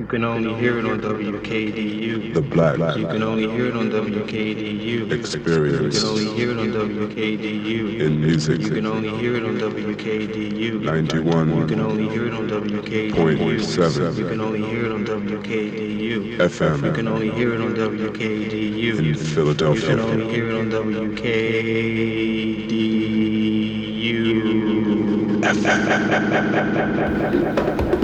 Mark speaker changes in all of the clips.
Speaker 1: You can only hear it on WKDU.
Speaker 2: The Black.
Speaker 1: You can only hear it on WKDU.
Speaker 2: Experience.
Speaker 1: You can only hear it on WKDU.
Speaker 2: In music.
Speaker 1: You can only hear it on WKDU.
Speaker 2: 91.
Speaker 1: You can only hear it on WKDU.
Speaker 2: Point seven.
Speaker 1: You can only hear it on WKDU.
Speaker 2: FM.
Speaker 1: You can only hear it on WKDU.
Speaker 2: In Philadelphia.
Speaker 1: You can only hear it on WKDU. FM.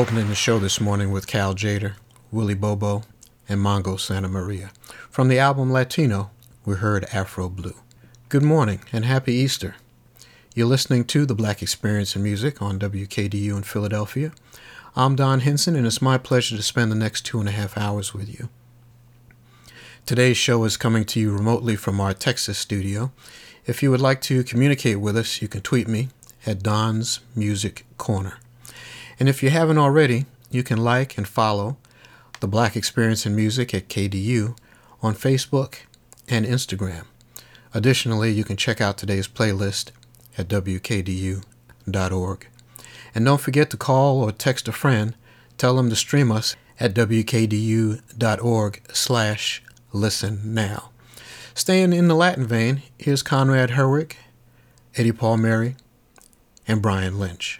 Speaker 3: Opening the show this morning with Cal Tjader, Willie Bobo, and Mongo Santamaria. From the album Latino, we heard Afro Blue. Good morning and happy Easter. You're listening to The Black Experience in Music on WKDU in Philadelphia. I'm Don Hinson, and it's my pleasure to spend the next two and a half hours with you. Today's show is coming to you remotely from our Texas studio. If you would like to communicate with us, you can tweet me at Don's Music Corner. And if you haven't already, you can like and follow The Black Experience in Music at KDU on Facebook and Instagram. Additionally, you can check out today's playlist at wkdu.org. And don't forget to call or text a friend. Tell them to stream us at wkdu.org slash listen now. Staying in the Latin vein, here's Conrad Herwig, Eddie Palmieri, and Brian Lynch.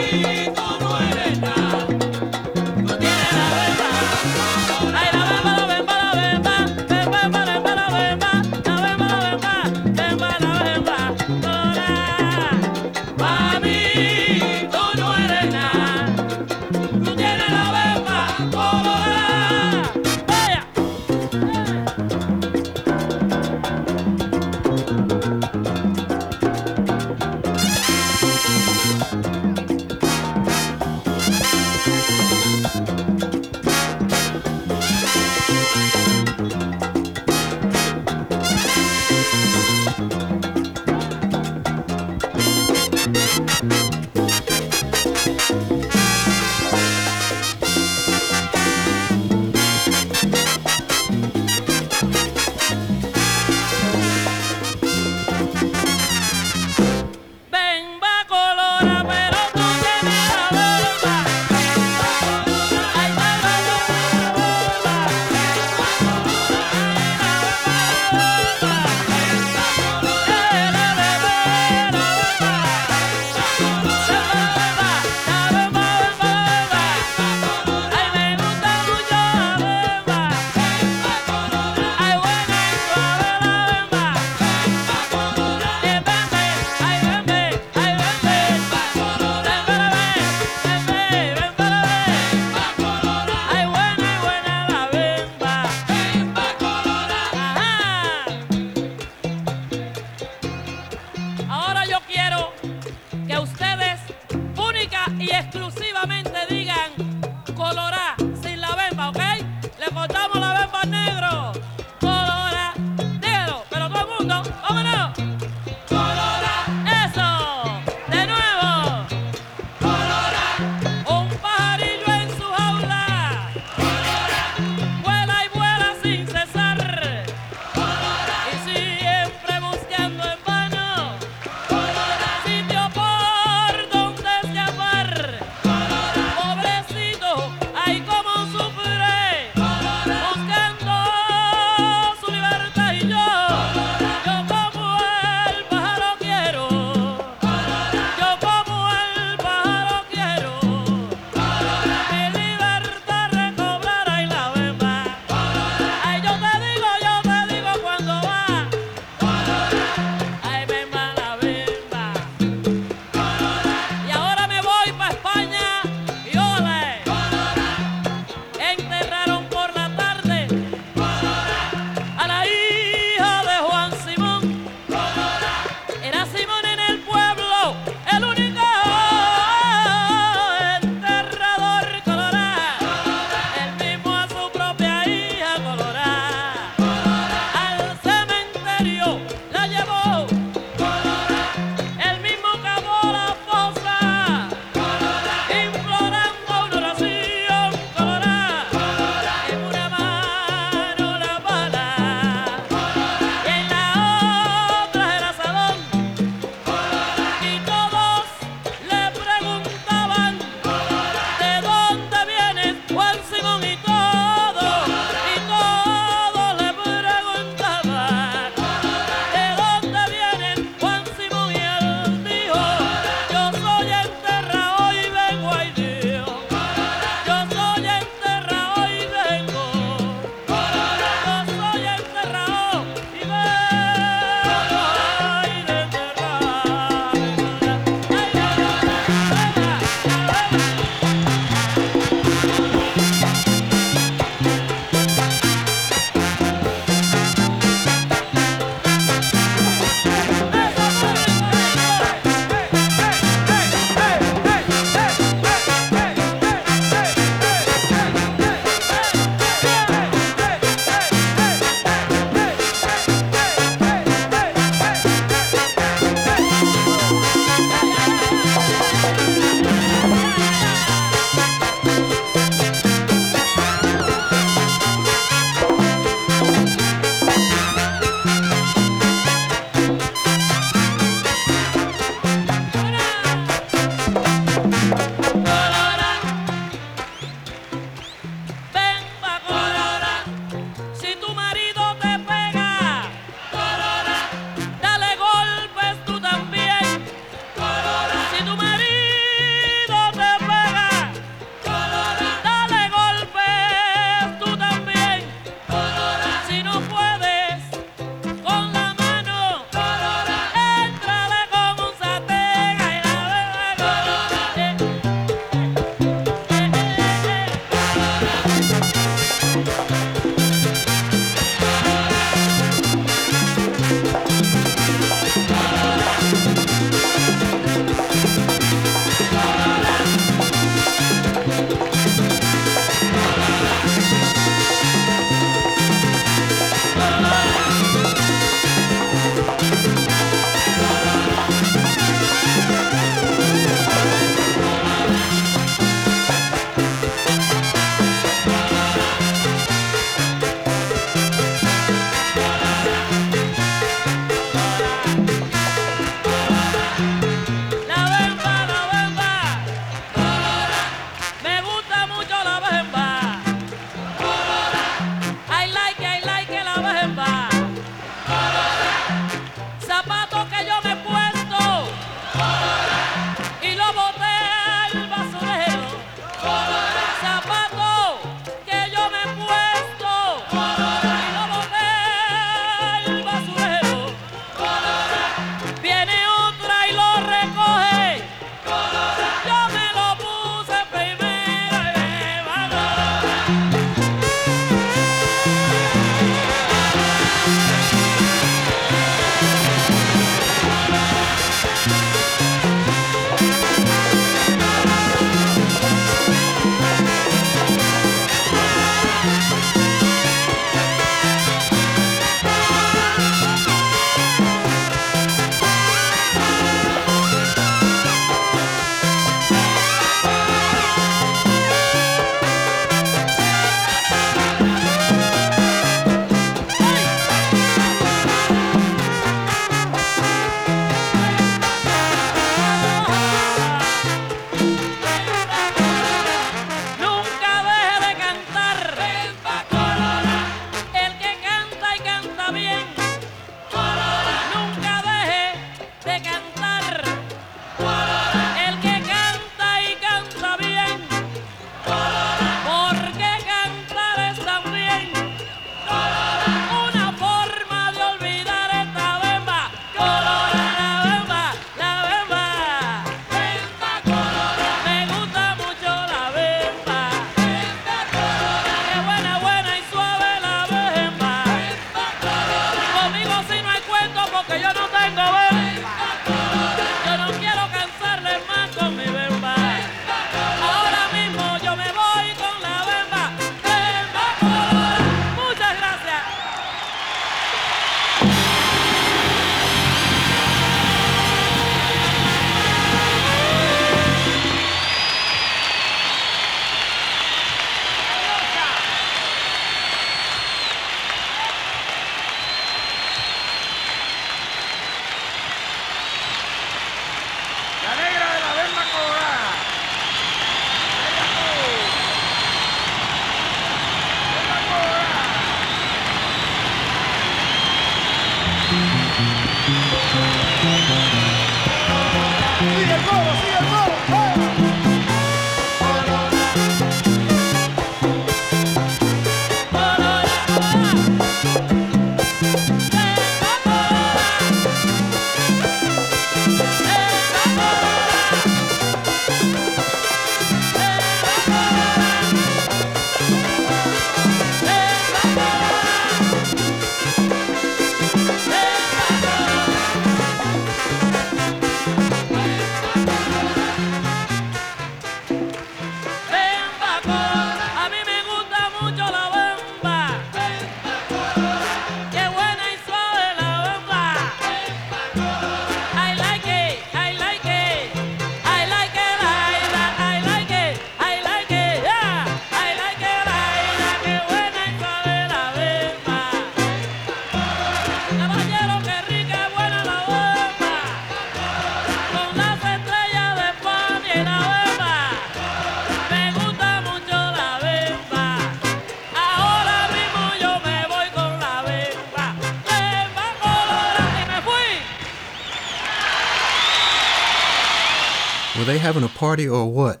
Speaker 3: party or what?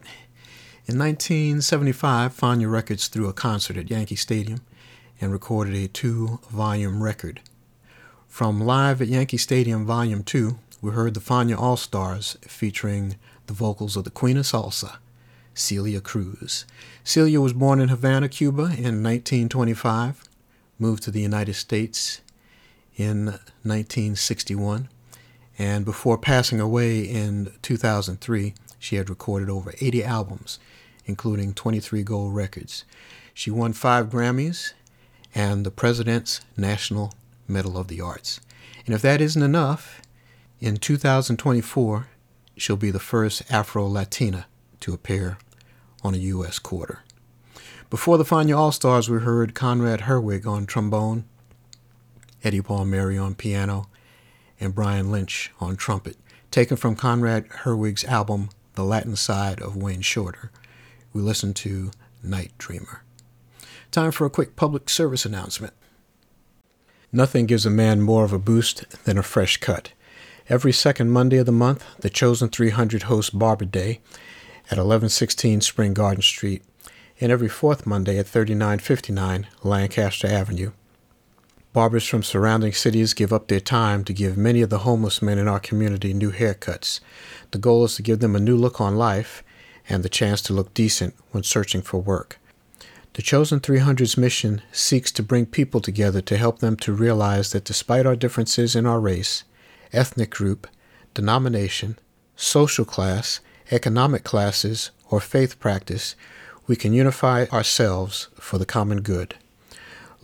Speaker 3: In 1975, Fania Records threw a concert at Yankee Stadium and recorded a two volume record. From Live at Yankee Stadium Volume 2, we heard the Fania All Stars featuring the vocals of the Queen of Salsa, Celia Cruz. Celia was born in Havana, Cuba in 1925, moved to the United States in 1961, and before passing away in 2003, she had recorded over 80 albums, including 23 gold records. She won five Grammys and the President's National Medal of the Arts. And if that isn't enough, in 2024, she'll be the first Afro Latina to appear on a U.S. quarter. Before the Fania All Stars, we heard Conrad Herwig on trombone, Eddie Palmieri on piano, and Brian Lynch on trumpet, taken from Conrad Herwig's album The Latin Side of Wayne Shorter. We listened to Night Dreamer. Time for a quick public service announcement. Nothing gives a man more of a boost than a fresh cut. Every second Monday of the month, the Chosen 300 hosts Barber Day at 1116 Spring Garden Street, and every fourth Monday at 3959 Lancaster Avenue. Barbers from surrounding cities give up their time to give many of the homeless men in our community new haircuts. The goal is to give them a new look on life and the chance to look decent when searching for work. The Chosen 300's mission seeks to bring people together to help them to realize that despite our differences in our race, ethnic group, denomination, social class, economic classes, or faith practice, we can unify ourselves for the common good.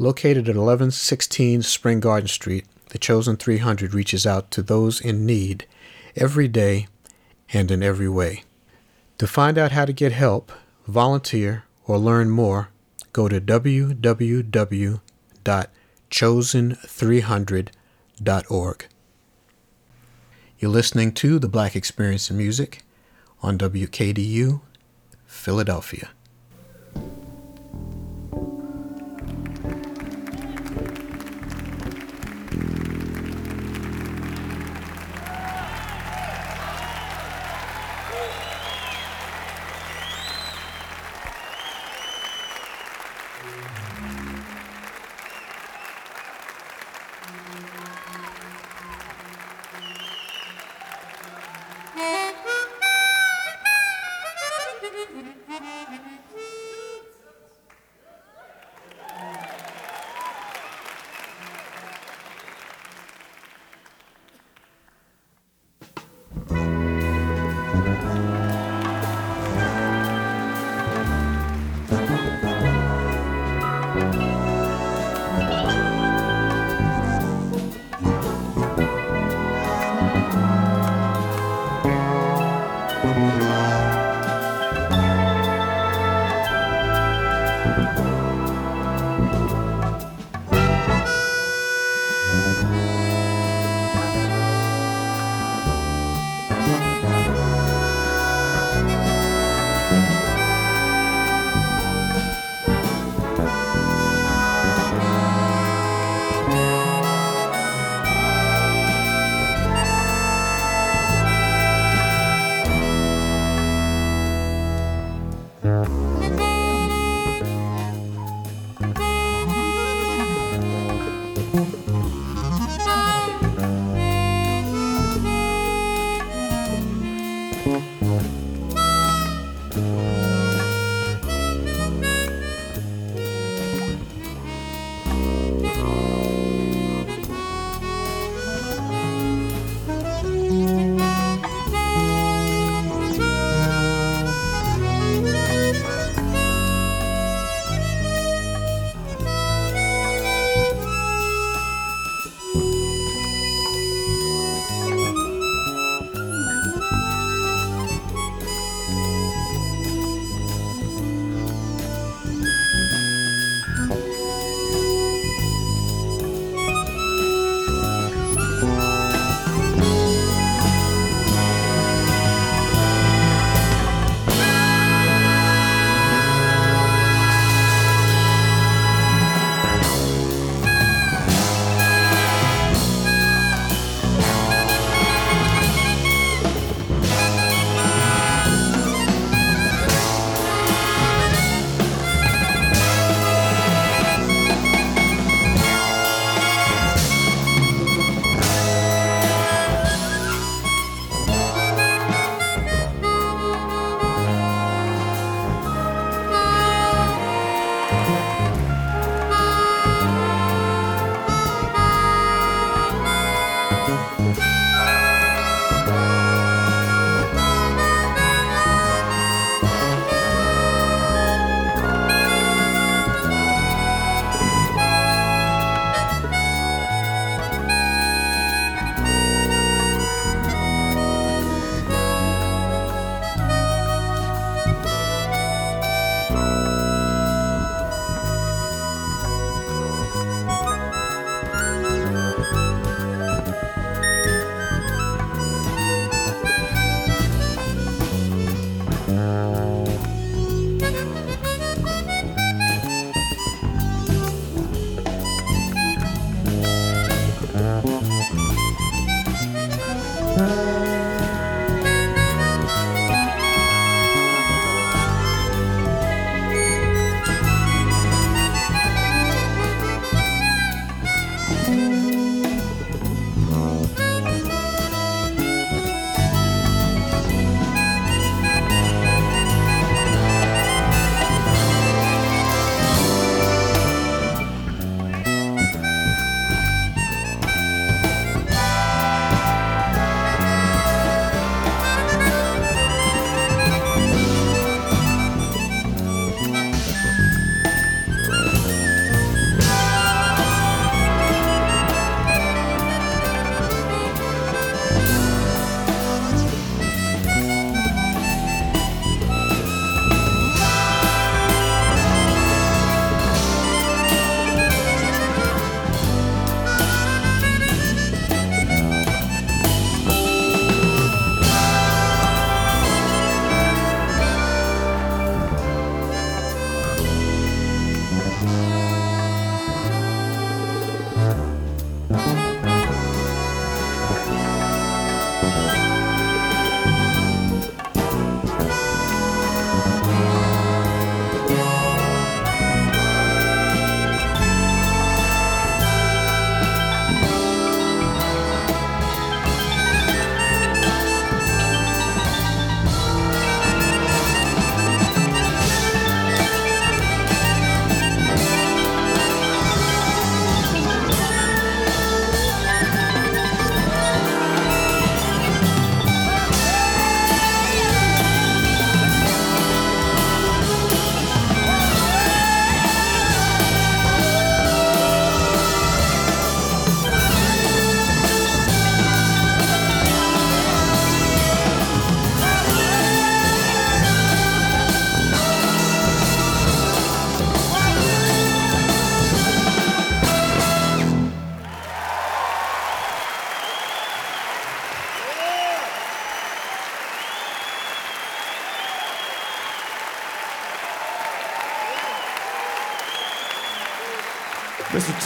Speaker 3: Located at 1116 Spring Garden Street, the Chosen 300 reaches out to those in need every day and in every way. To find out how to get help, volunteer, or learn more, go to www.chosen300.org. You're listening to The Black Experience in Music on WKDU, Philadelphia.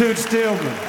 Speaker 4: Toots
Speaker 3: Thielemans.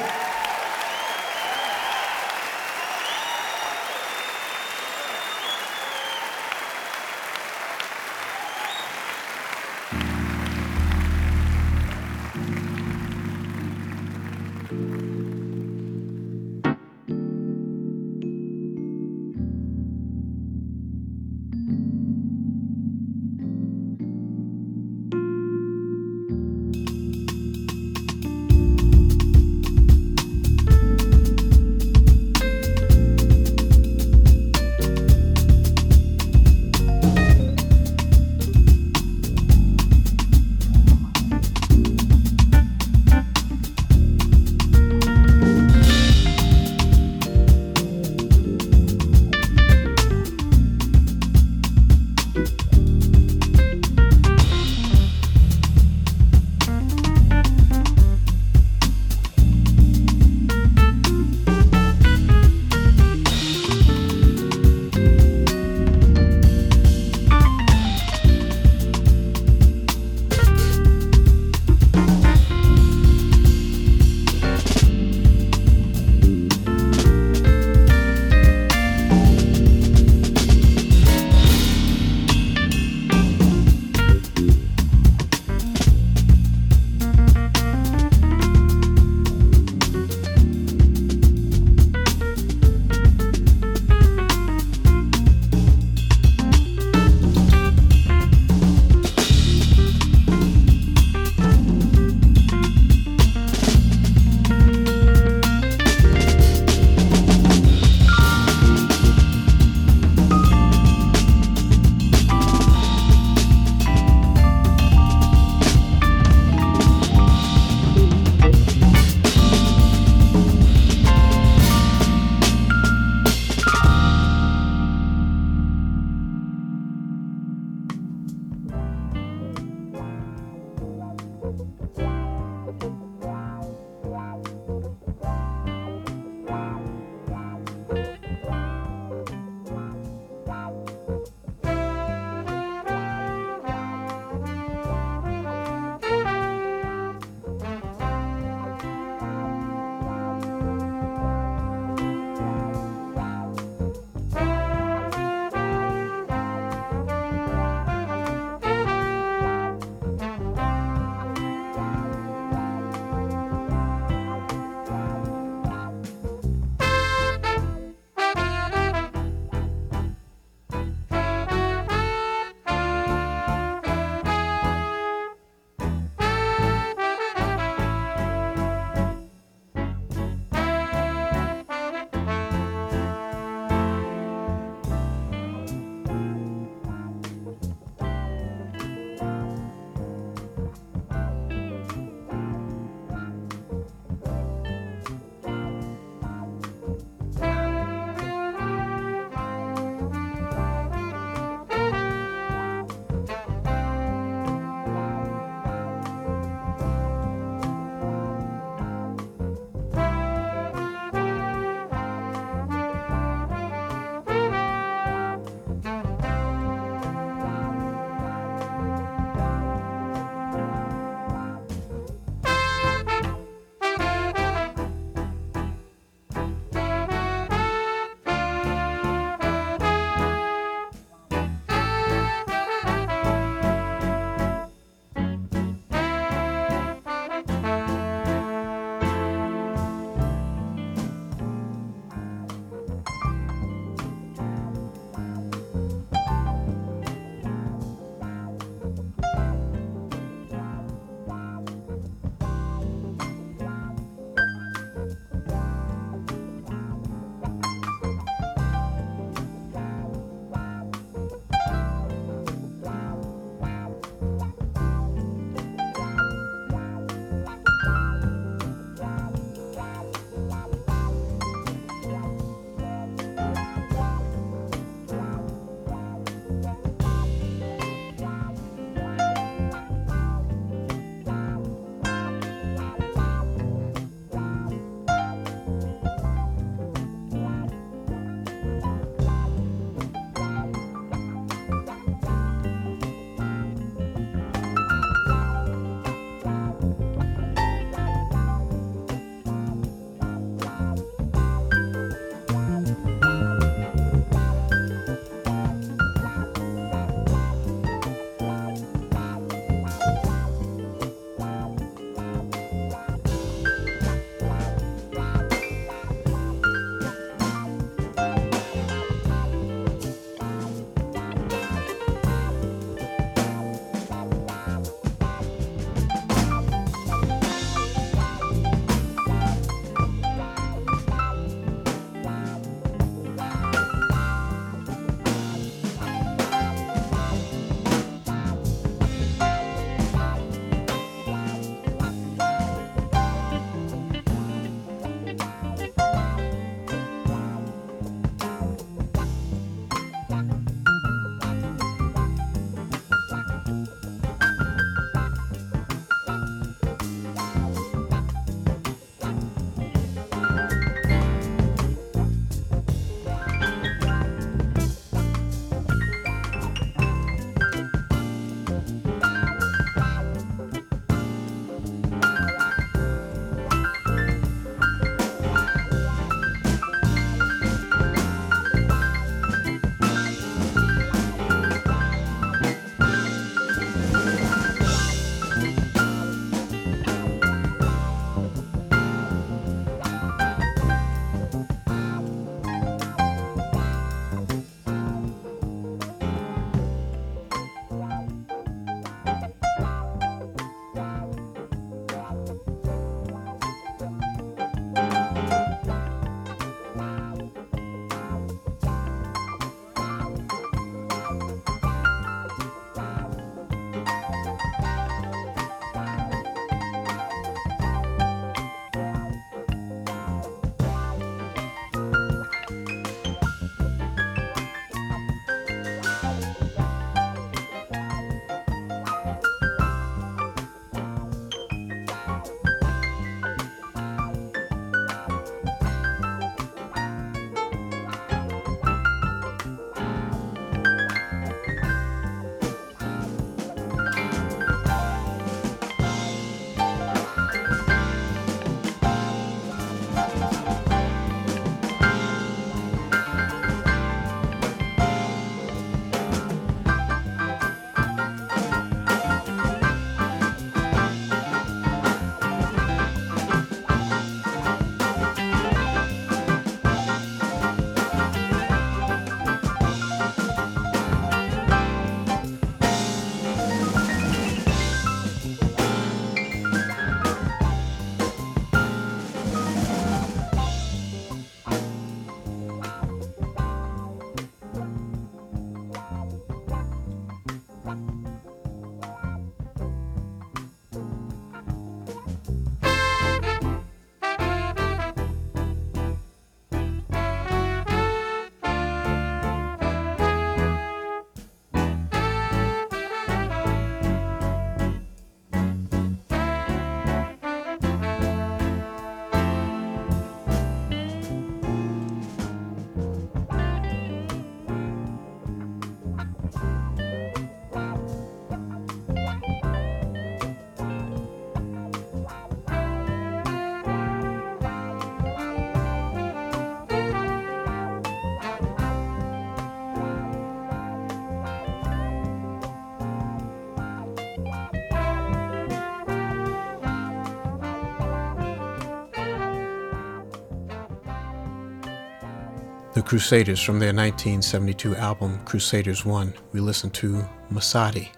Speaker 3: Crusaders from their 1972 album Crusaders 1, we listened to Mosadi,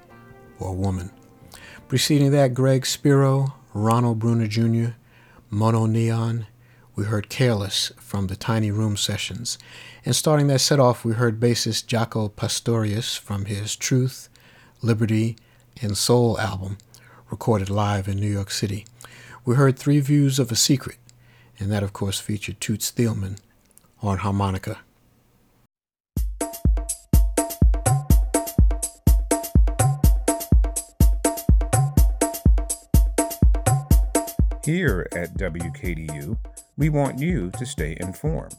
Speaker 3: or Woman. Preceding that, Greg Spero, Ronald Bruner Jr., MonoNeon, we heard Careless from the Tiny Room Sessions. And starting that set off, we heard bassist Jaco Pastorius from his Truth, Liberty, and Soul album, recorded live in New York City. We heard Three Views of a Secret, and that, of course, featured Toots Thielemans on harmonica.
Speaker 4: Here at WKDU, we want you to stay informed.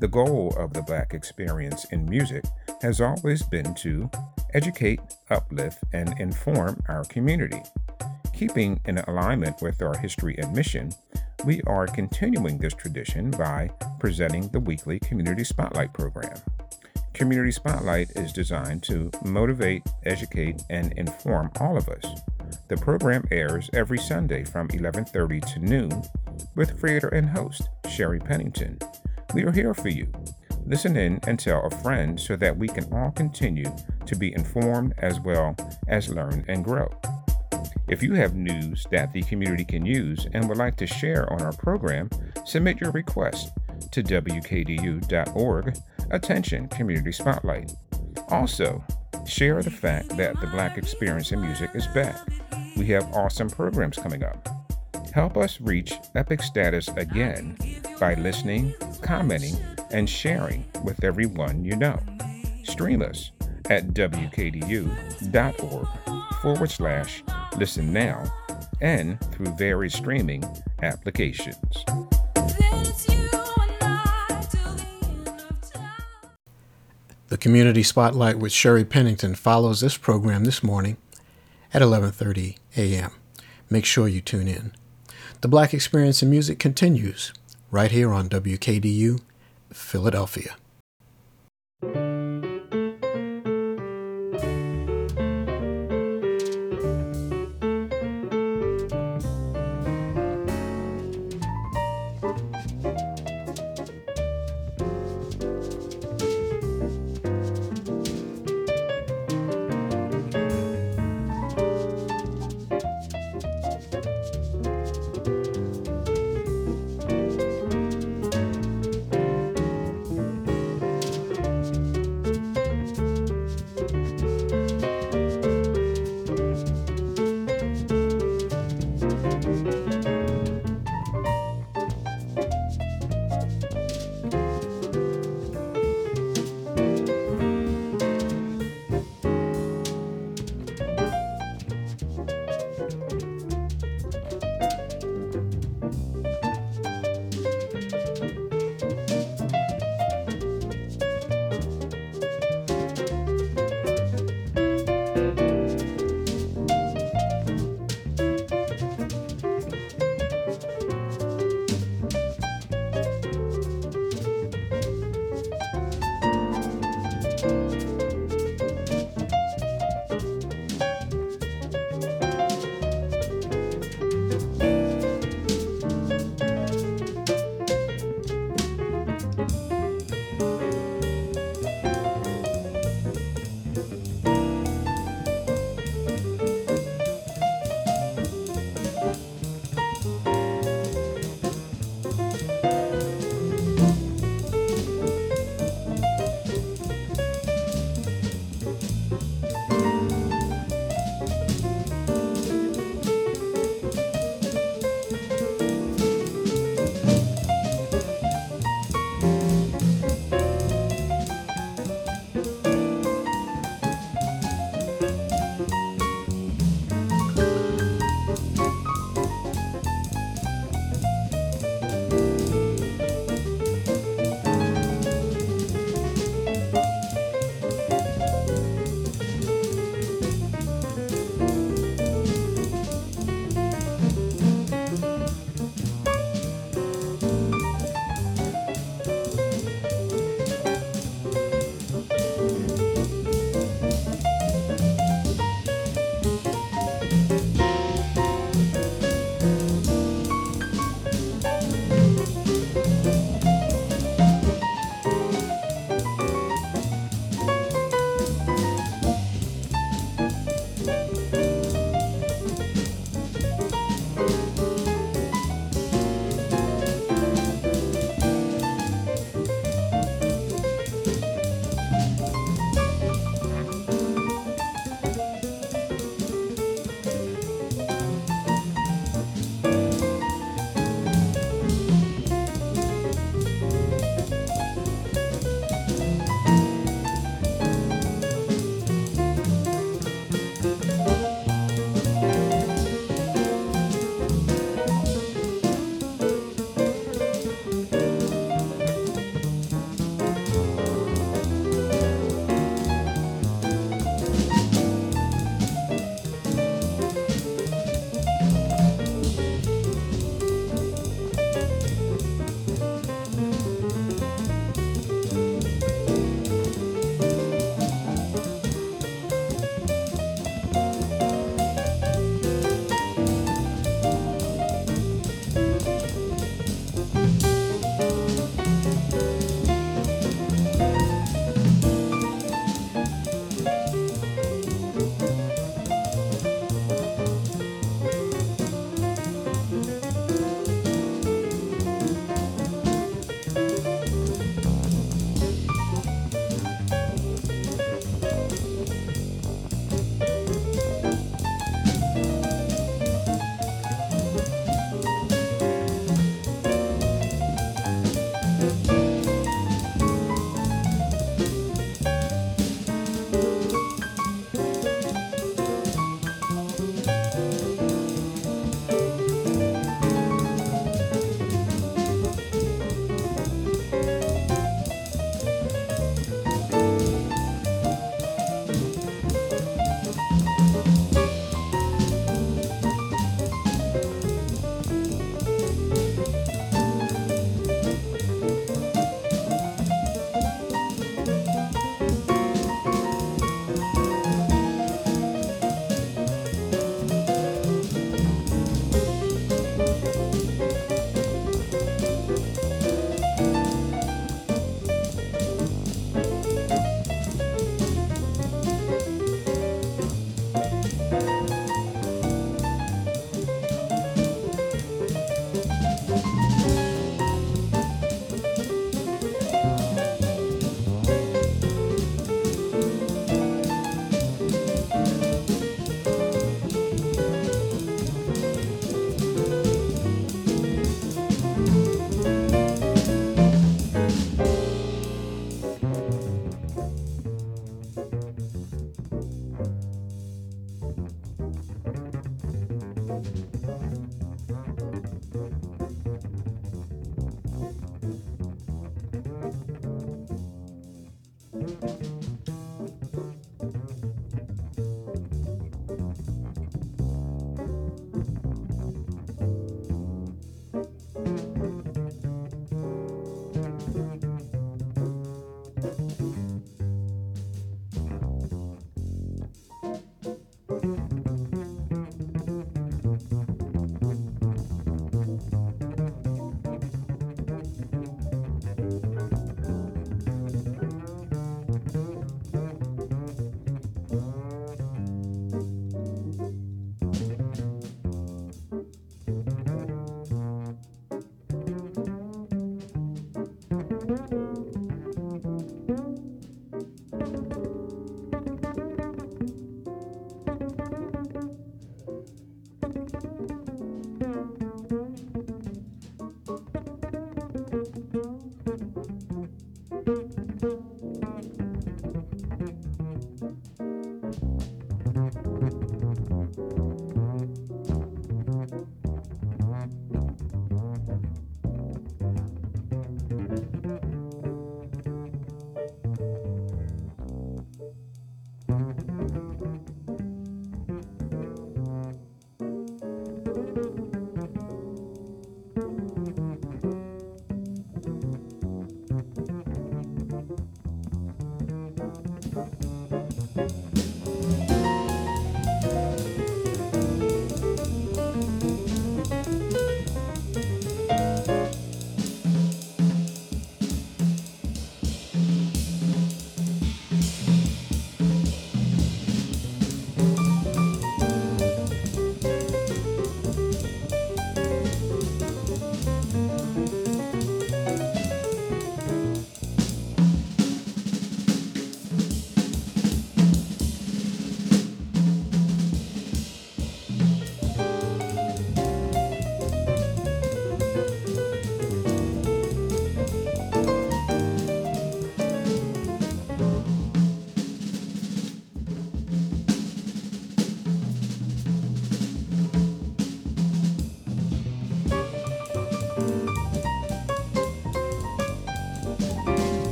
Speaker 4: The goal of the Black experience in music has always been to educate, uplift, and inform our community. Keeping in alignment with our history and mission, we are continuing this tradition by presenting the weekly Community Spotlight program. Community Spotlight is designed to motivate, educate, and inform all of us. The program airs every Sunday from 11:30 to noon with creator and host Sherry Pennington. We are here for you. Listen in and tell a friend so that we can all continue to be informed as well as learn and grow. If you have news that the community can use and would like to share on our program, submit your request to WKDU.org. Attention Community Spotlight. Also, share the fact that the Black Experience in Music is back. We have awesome programs coming up. Help us reach epic status again by listening, commenting, and sharing with everyone you know. Stream us at wkdu.org forward slash listen now and through various streaming applications.
Speaker 3: The Community Spotlight with Sherry Pennington follows this program this morning at 11:30 a.m. Make sure you tune in. The Black Experience in Music continues right here on WKDU Philadelphia.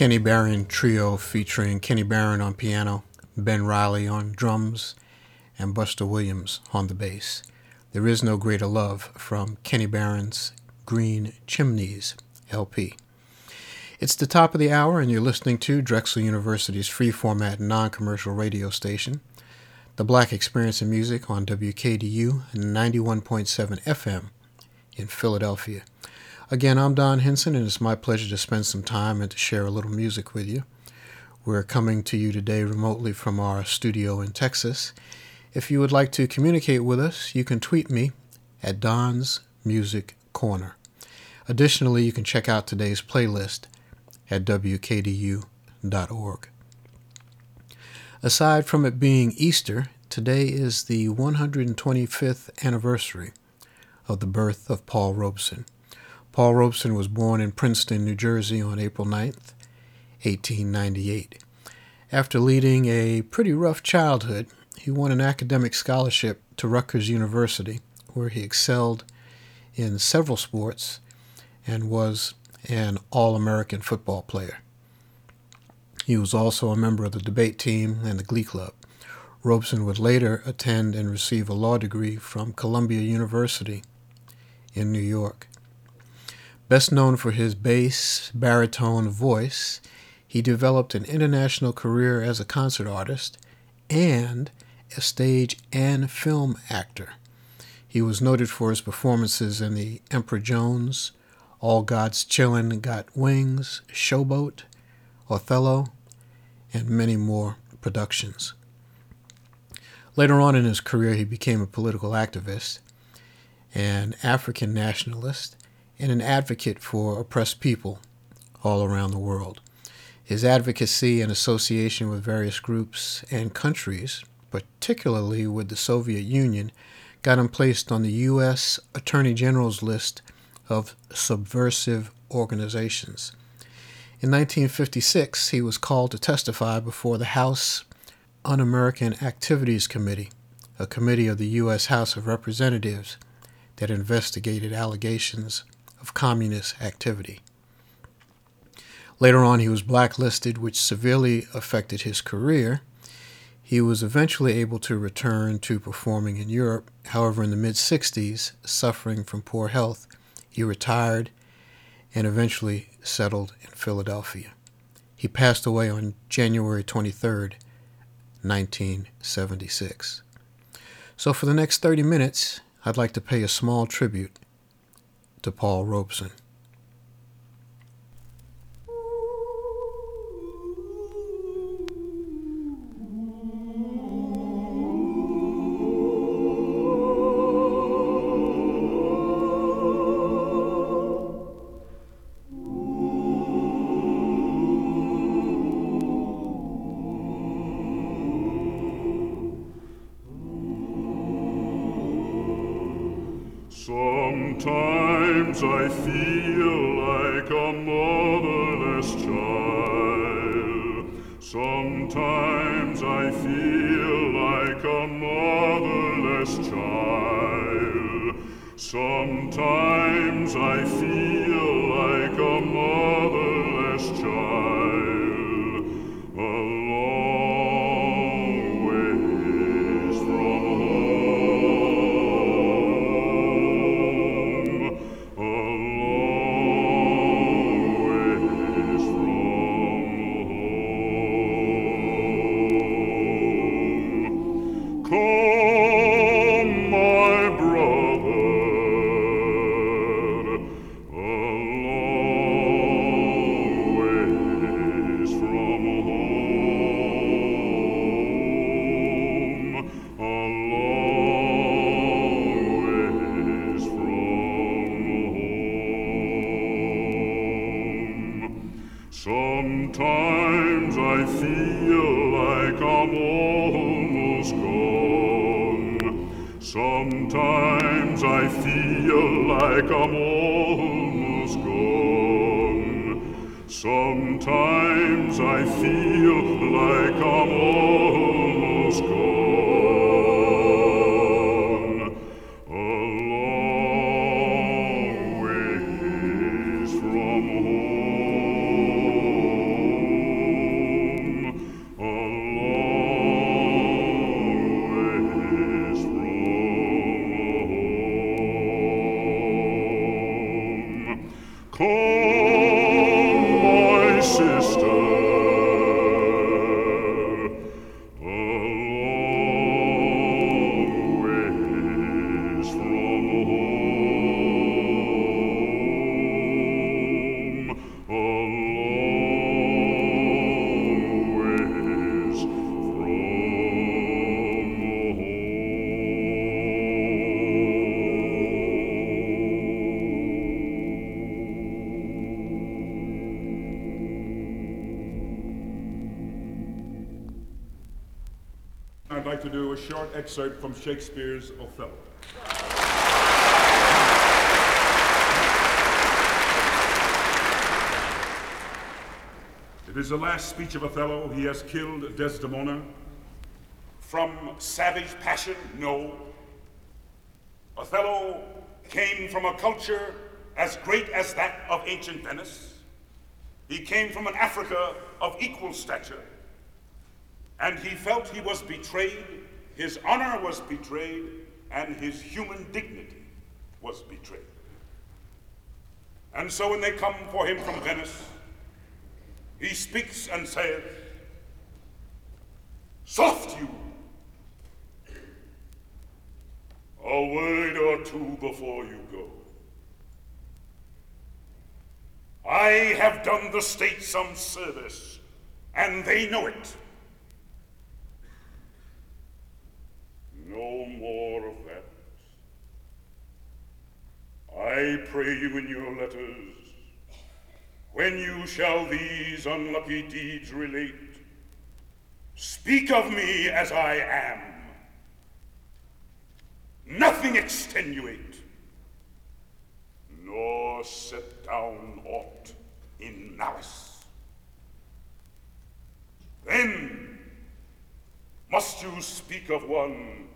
Speaker 3: Kenny Barron Trio featuring Kenny Barron on piano, Ben Riley on drums, and Buster Williams on the bass. There is no greater love from Kenny Barron's Green Chimneys LP. It's the top of the hour, and you're listening to Drexel University's free format non commercial radio station, The Black Experience in Music on WKDU 91.7 FM in Philadelphia. Again, I'm Don Hinson, and it's my pleasure to spend some time and to share a little music with you. We're coming to you today remotely from our studio in Texas. If you would like to communicate with us, you can tweet me at Don's Music Corner. Additionally, you can check out today's playlist at wkdu.org. Aside from it being Easter, today is the 125th anniversary of the birth of Paul Robeson. Paul Robeson was born in Princeton, New Jersey on April 9, 1898. After leading a pretty rough childhood, he won an academic scholarship to Rutgers University, where he excelled in several sports and was an All American football player. He was also a member of the debate team and the Glee Club. Robeson would later attend and receive a law degree from Columbia University in New York. Best known for his bass baritone voice, he developed an international career as a concert artist and a stage and film actor. He was noted for his performances in The Emperor Jones, all God's Chillin' Got Wings, Showboat, Othello, and many more productions. Later on in his career, he became a political activist, an African nationalist, and an advocate for oppressed people all around the world. His advocacy and association with various groups and countries, particularly with the Soviet Union, got him placed on the U.S. Attorney General's list of subversive organizations. In 1956, he was called to testify before the House Un American Activities Committee, a committee of the U.S. House of Representatives that investigated allegations of communist activity. Later on, he was blacklisted, which severely affected his career. He was eventually able to return to performing in Europe. However, in the mid 60s, suffering from poor health, he retired and eventually settled in Philadelphia. He passed away on January 23, 1976. So, for the next 30 minutes, I'd like to pay a small tribute to Paul Robeson.
Speaker 5: Short excerpt from Shakespeare's Othello. It is the last speech of Othello. He has killed Desdemona. From savage passion? No. Othello came from a culture as great as that of ancient Venice. He came from an Africa of equal stature. And he felt he was betrayed, his honor was betrayed, and his human dignity was betrayed. And so when they come for him from Venice, he speaks and says, Soft you! A word or two before you go. I have done the state some service, and they know it. No more of that. I pray you in your letters, when you shall these unlucky deeds relate, speak of me as I am. Nothing extenuate, nor set down aught in malice. Then must you speak of one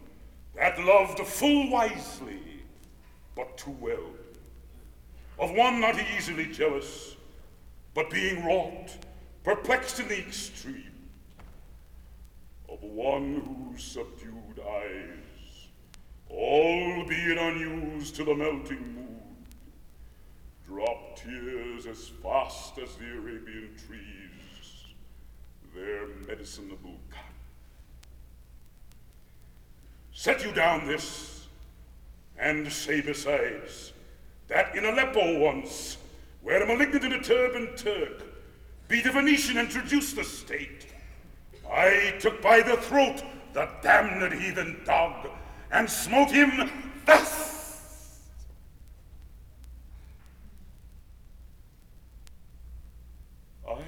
Speaker 5: that loved full wisely, but too well, of one not easily jealous, but being wrought, perplexed in the extreme, of one whose subdued eyes, albeit unused to the melting mood, drop tears as fast as the Arabian trees, their medicinable cotton. Set you down this, and say besides, that in Aleppo once, where a malignant and a turbaned Turk beat a Venetian and traduced the state, I took by the throat the damned heathen dog and smote him thus. I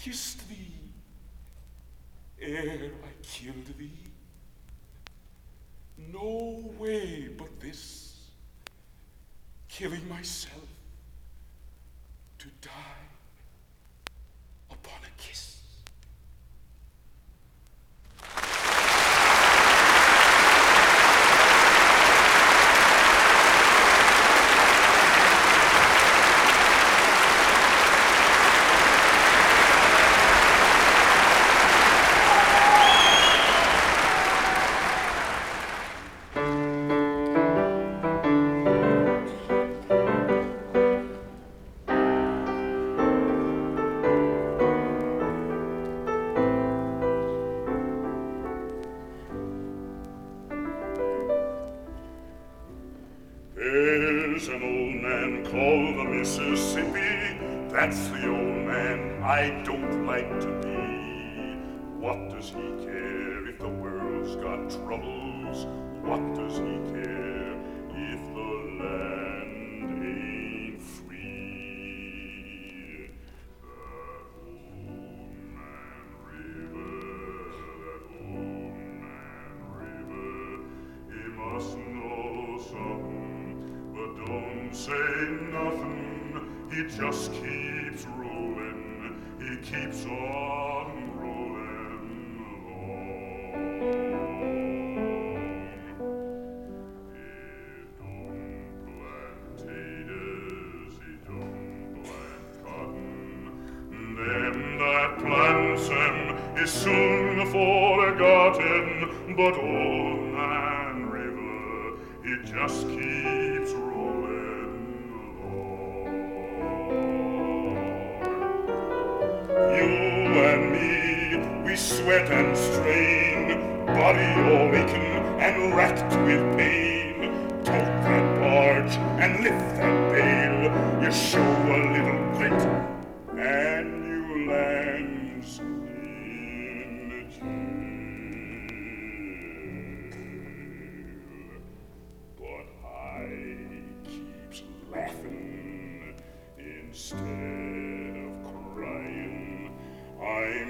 Speaker 5: kissed thee ere I killed thee. No way but this, killing myself to die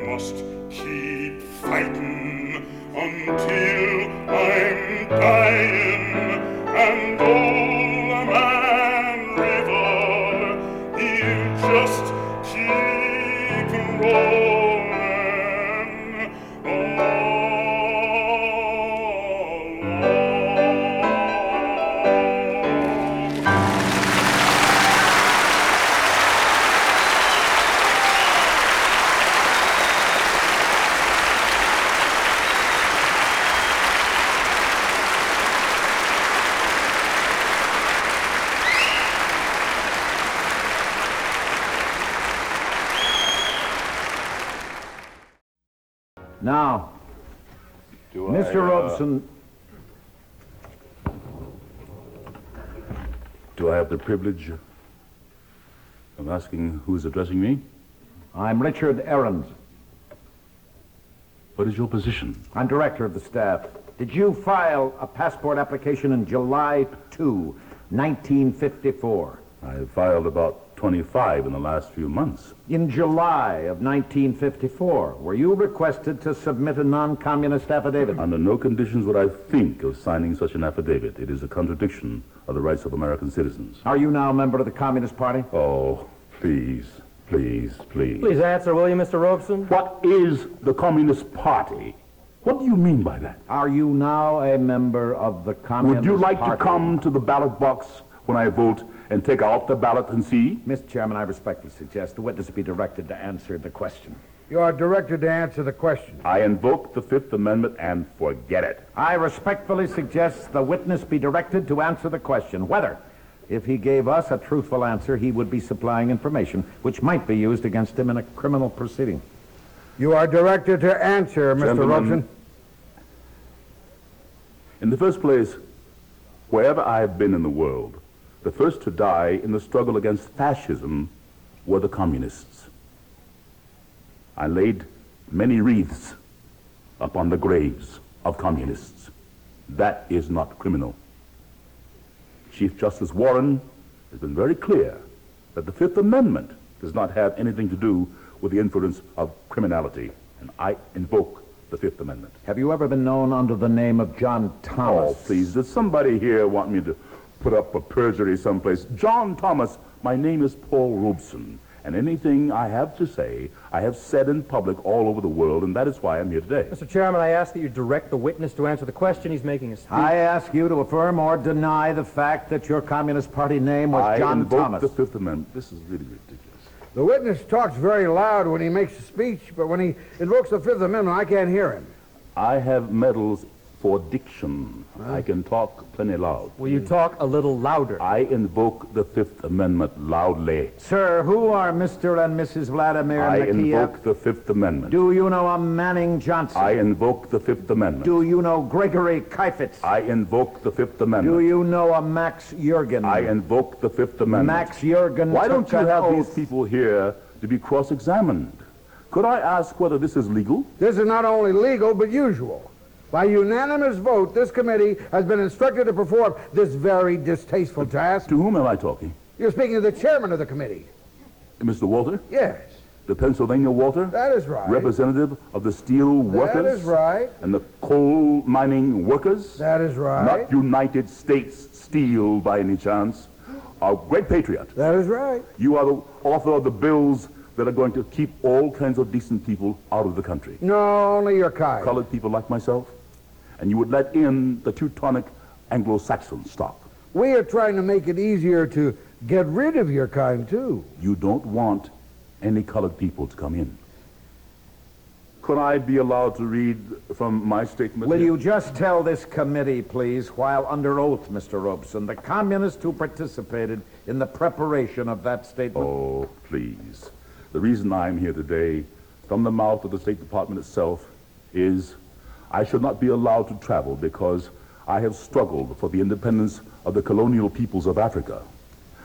Speaker 5: must keep fighting until I'm dying and old
Speaker 6: privilege of asking who is addressing me?
Speaker 7: I'm Richard Arens.
Speaker 6: What is your position?
Speaker 7: I'm director of the staff. Did you file a passport application in July 2, 1954?
Speaker 6: I filed about 25 in the last few months.
Speaker 7: In July of 1954, were you requested to submit a non-communist affidavit?
Speaker 6: Under no conditions would I think of signing such an affidavit. It is a contradiction of the rights of American citizens.
Speaker 7: Are you now a member of the Communist Party?
Speaker 6: Oh, please, please, please.
Speaker 8: Please answer, will you, Mr. Robeson?
Speaker 6: What is the Communist Party? What do you mean by that?
Speaker 7: Are you now a member of the Communist Party?
Speaker 6: Would you like
Speaker 7: Party?
Speaker 6: to come to the ballot box when I vote and take out the ballot and see?
Speaker 7: Mr. Chairman, I respectfully suggest the witness be directed to answer the question.
Speaker 9: You are directed to answer the question.
Speaker 6: I invoke the Fifth Amendment and forget it.
Speaker 7: I respectfully suggest the witness be directed to answer the question whether, if he gave us a truthful answer, he would be supplying information which might be used against him in a criminal proceeding.
Speaker 9: You are directed to answer, Mr.
Speaker 6: Gentlemen.
Speaker 9: Robeson.
Speaker 6: In the first place, wherever I have been in the world, the first to die in the struggle against fascism were the communists. I laid many wreaths upon the graves of communists. That is not criminal. Chief Justice Warren has been very clear that the Fifth Amendment does not have anything to do with the influence of criminality, and I invoke the Fifth Amendment.
Speaker 7: Have you ever been known under the name of John Thomas?
Speaker 6: Oh, please, does somebody here want me to put up a perjury someplace? John Thomas, my name is Paul Robeson, and anything I have to say, I have said in public all over the world, and that is why I'm here today.
Speaker 8: Mr. Chairman, I ask that you direct the witness to answer the question he's making a speech.
Speaker 7: I ask you to affirm or deny the fact that your Communist Party name was
Speaker 6: I
Speaker 7: John
Speaker 6: invoke
Speaker 7: Thomas.
Speaker 6: the Fifth Amendment. This is really ridiculous.
Speaker 9: The witness talks very loud when he makes a speech, but when he invokes the Fifth Amendment, I can't hear him.
Speaker 6: I have medals for diction. I mm. can talk plenty loud.
Speaker 8: Will you talk a little louder?
Speaker 6: I invoke the Fifth Amendment loudly.
Speaker 7: Sir, who are Mr. and Mrs. Vladimir
Speaker 6: I invoke the Fifth Amendment.
Speaker 7: Do you know a Manning Johnson?
Speaker 6: I invoke the Fifth Amendment.
Speaker 7: Do you know Gregory Kheifets?
Speaker 6: I invoke the Fifth Amendment.
Speaker 7: Do you know a Max Yergan?
Speaker 6: I invoke the Fifth Amendment.
Speaker 7: Max Yergan
Speaker 6: Why don't you have
Speaker 7: oath.
Speaker 6: these people here to be cross-examined? Could I ask whether this is legal?
Speaker 9: This is not only legal, but usual. By unanimous vote, this committee has been instructed to perform this very distasteful task.
Speaker 6: To whom am I talking?
Speaker 9: You're speaking to the chairman of the committee.
Speaker 6: Mr. Walter?
Speaker 9: Yes,
Speaker 6: The Pennsylvania Walter?
Speaker 9: that is right.
Speaker 6: Representative of the steel workers?
Speaker 9: That is right.
Speaker 6: And the coal mining workers?
Speaker 9: That is right.
Speaker 6: Not United States Steel by any chance. A great patriot.
Speaker 9: That is right.
Speaker 6: You are the author of the bills that are going to keep all kinds of decent people out of the country.
Speaker 9: No, only your kind.
Speaker 6: colored people like myself, and you would let in the Teutonic Anglo-Saxon stock.
Speaker 9: We are trying to make it easier to get rid of your kind, too.
Speaker 6: You don't want any colored people to come in. Could I be allowed to read from my statement?
Speaker 7: Will
Speaker 6: here?
Speaker 7: you just tell this committee, please, while under oath, Mr. Robeson, the communists who participated in the preparation of that statement?
Speaker 6: Oh, please. The reason I'm here today, from the mouth of the State Department itself, is I should not be allowed to travel because I have struggled for the independence of the colonial peoples of Africa.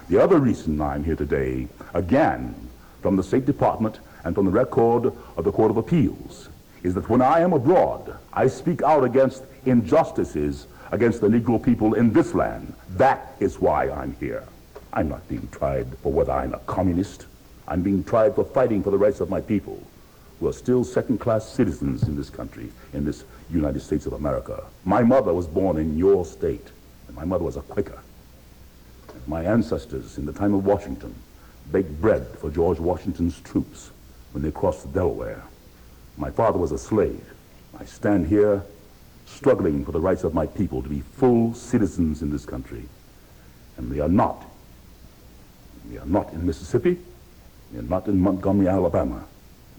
Speaker 6: The other reason I'm here today, again, from the State Department and from the record of the Court of Appeals, is that when I am abroad, I speak out against injustices against the Negro people in this land. That is why I'm here. I'm not being tried for whether I'm a communist. I'm being tried for fighting for the rights of my people. Who are still second-class citizens in this country, in this United States of America. My mother was born in your state, and my mother was a Quaker. My ancestors, in the time of Washington, baked bread for George Washington's troops when they crossed the Delaware. My father was a slave. I stand here struggling for the rights of my people to be full citizens in this country. And we are not. We are not in Mississippi. We are not in Montgomery, Alabama.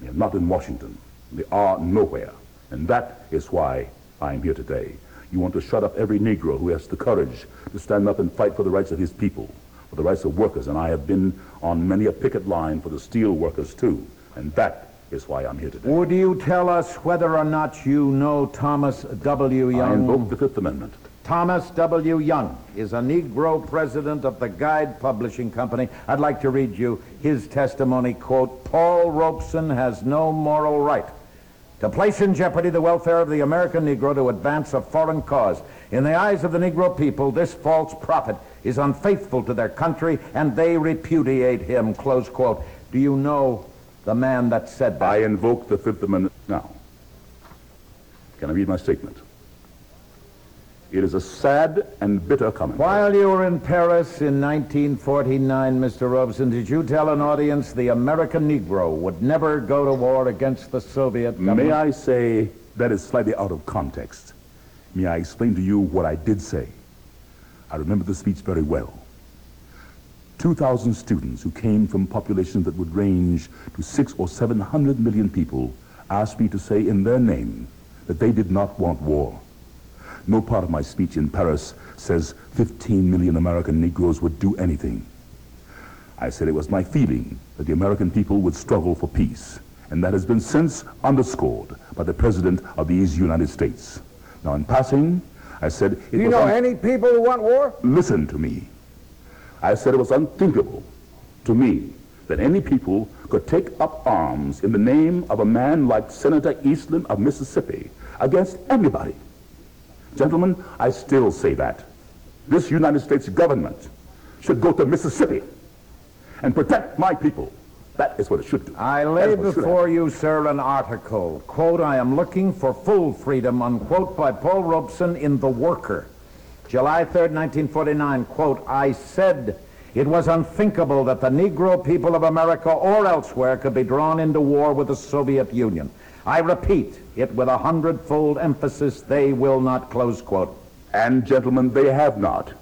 Speaker 6: Not in Washington. They are nowhere. And that is why I am here today. You want to shut up every Negro who has the courage to stand up and fight for the rights of his people, for the rights of workers. And I have been on many a picket line for the steel workers, too. And that is why I'm here today.
Speaker 7: Would you tell us whether or not you know Thomas W. Young?
Speaker 6: I invoke the Fifth Amendment.
Speaker 7: Thomas W. Young is a Negro president of the Guide Publishing Company. I'd like to read you his testimony, quote, Paul Robeson has no moral right to place in jeopardy the welfare of the American Negro to advance a foreign cause. In the eyes of the Negro people, this false prophet is unfaithful to their country, and they repudiate him, close quote. Do you know the man that said that?
Speaker 6: I invoke the Fifth Amendment now. Can I read my statement? It is a sad and bitter comment.
Speaker 7: While you were in Paris in 1949, Mr. Robeson, did you tell an audience the American Negro would never go to war against the Soviet government?
Speaker 6: May I say that is slightly out of context? May I explain to you what I did say? I remember the speech very well. 2,000 students who came from populations that would range to six or 700 million people asked me to say in their name that they did not want war. No part of my speech in Paris says 15 million American Negroes would do anything. I said it was my feeling that the American people would struggle for peace, and that has been since underscored by the President of these United States. Now, in passing, I said it
Speaker 9: Do you know any people who want war?
Speaker 6: Listen to me. I said it was unthinkable to me that any people could take up arms in the name of a man like Senator Eastland of Mississippi against anybody. Gentlemen, I still say that. This United States government should go to Mississippi and protect my people. That is what it should do.
Speaker 7: I lay
Speaker 6: is what should
Speaker 7: before you, sir, an article, quote, I am looking for full freedom, unquote, by Paul Robeson in The Worker. July 3rd, 1949, quote, I said it was unthinkable that the Negro people of America or elsewhere could be drawn into war with the Soviet Union. I repeat it with a hundredfold emphasis, they will not, close quote.
Speaker 6: And, gentlemen, they have not.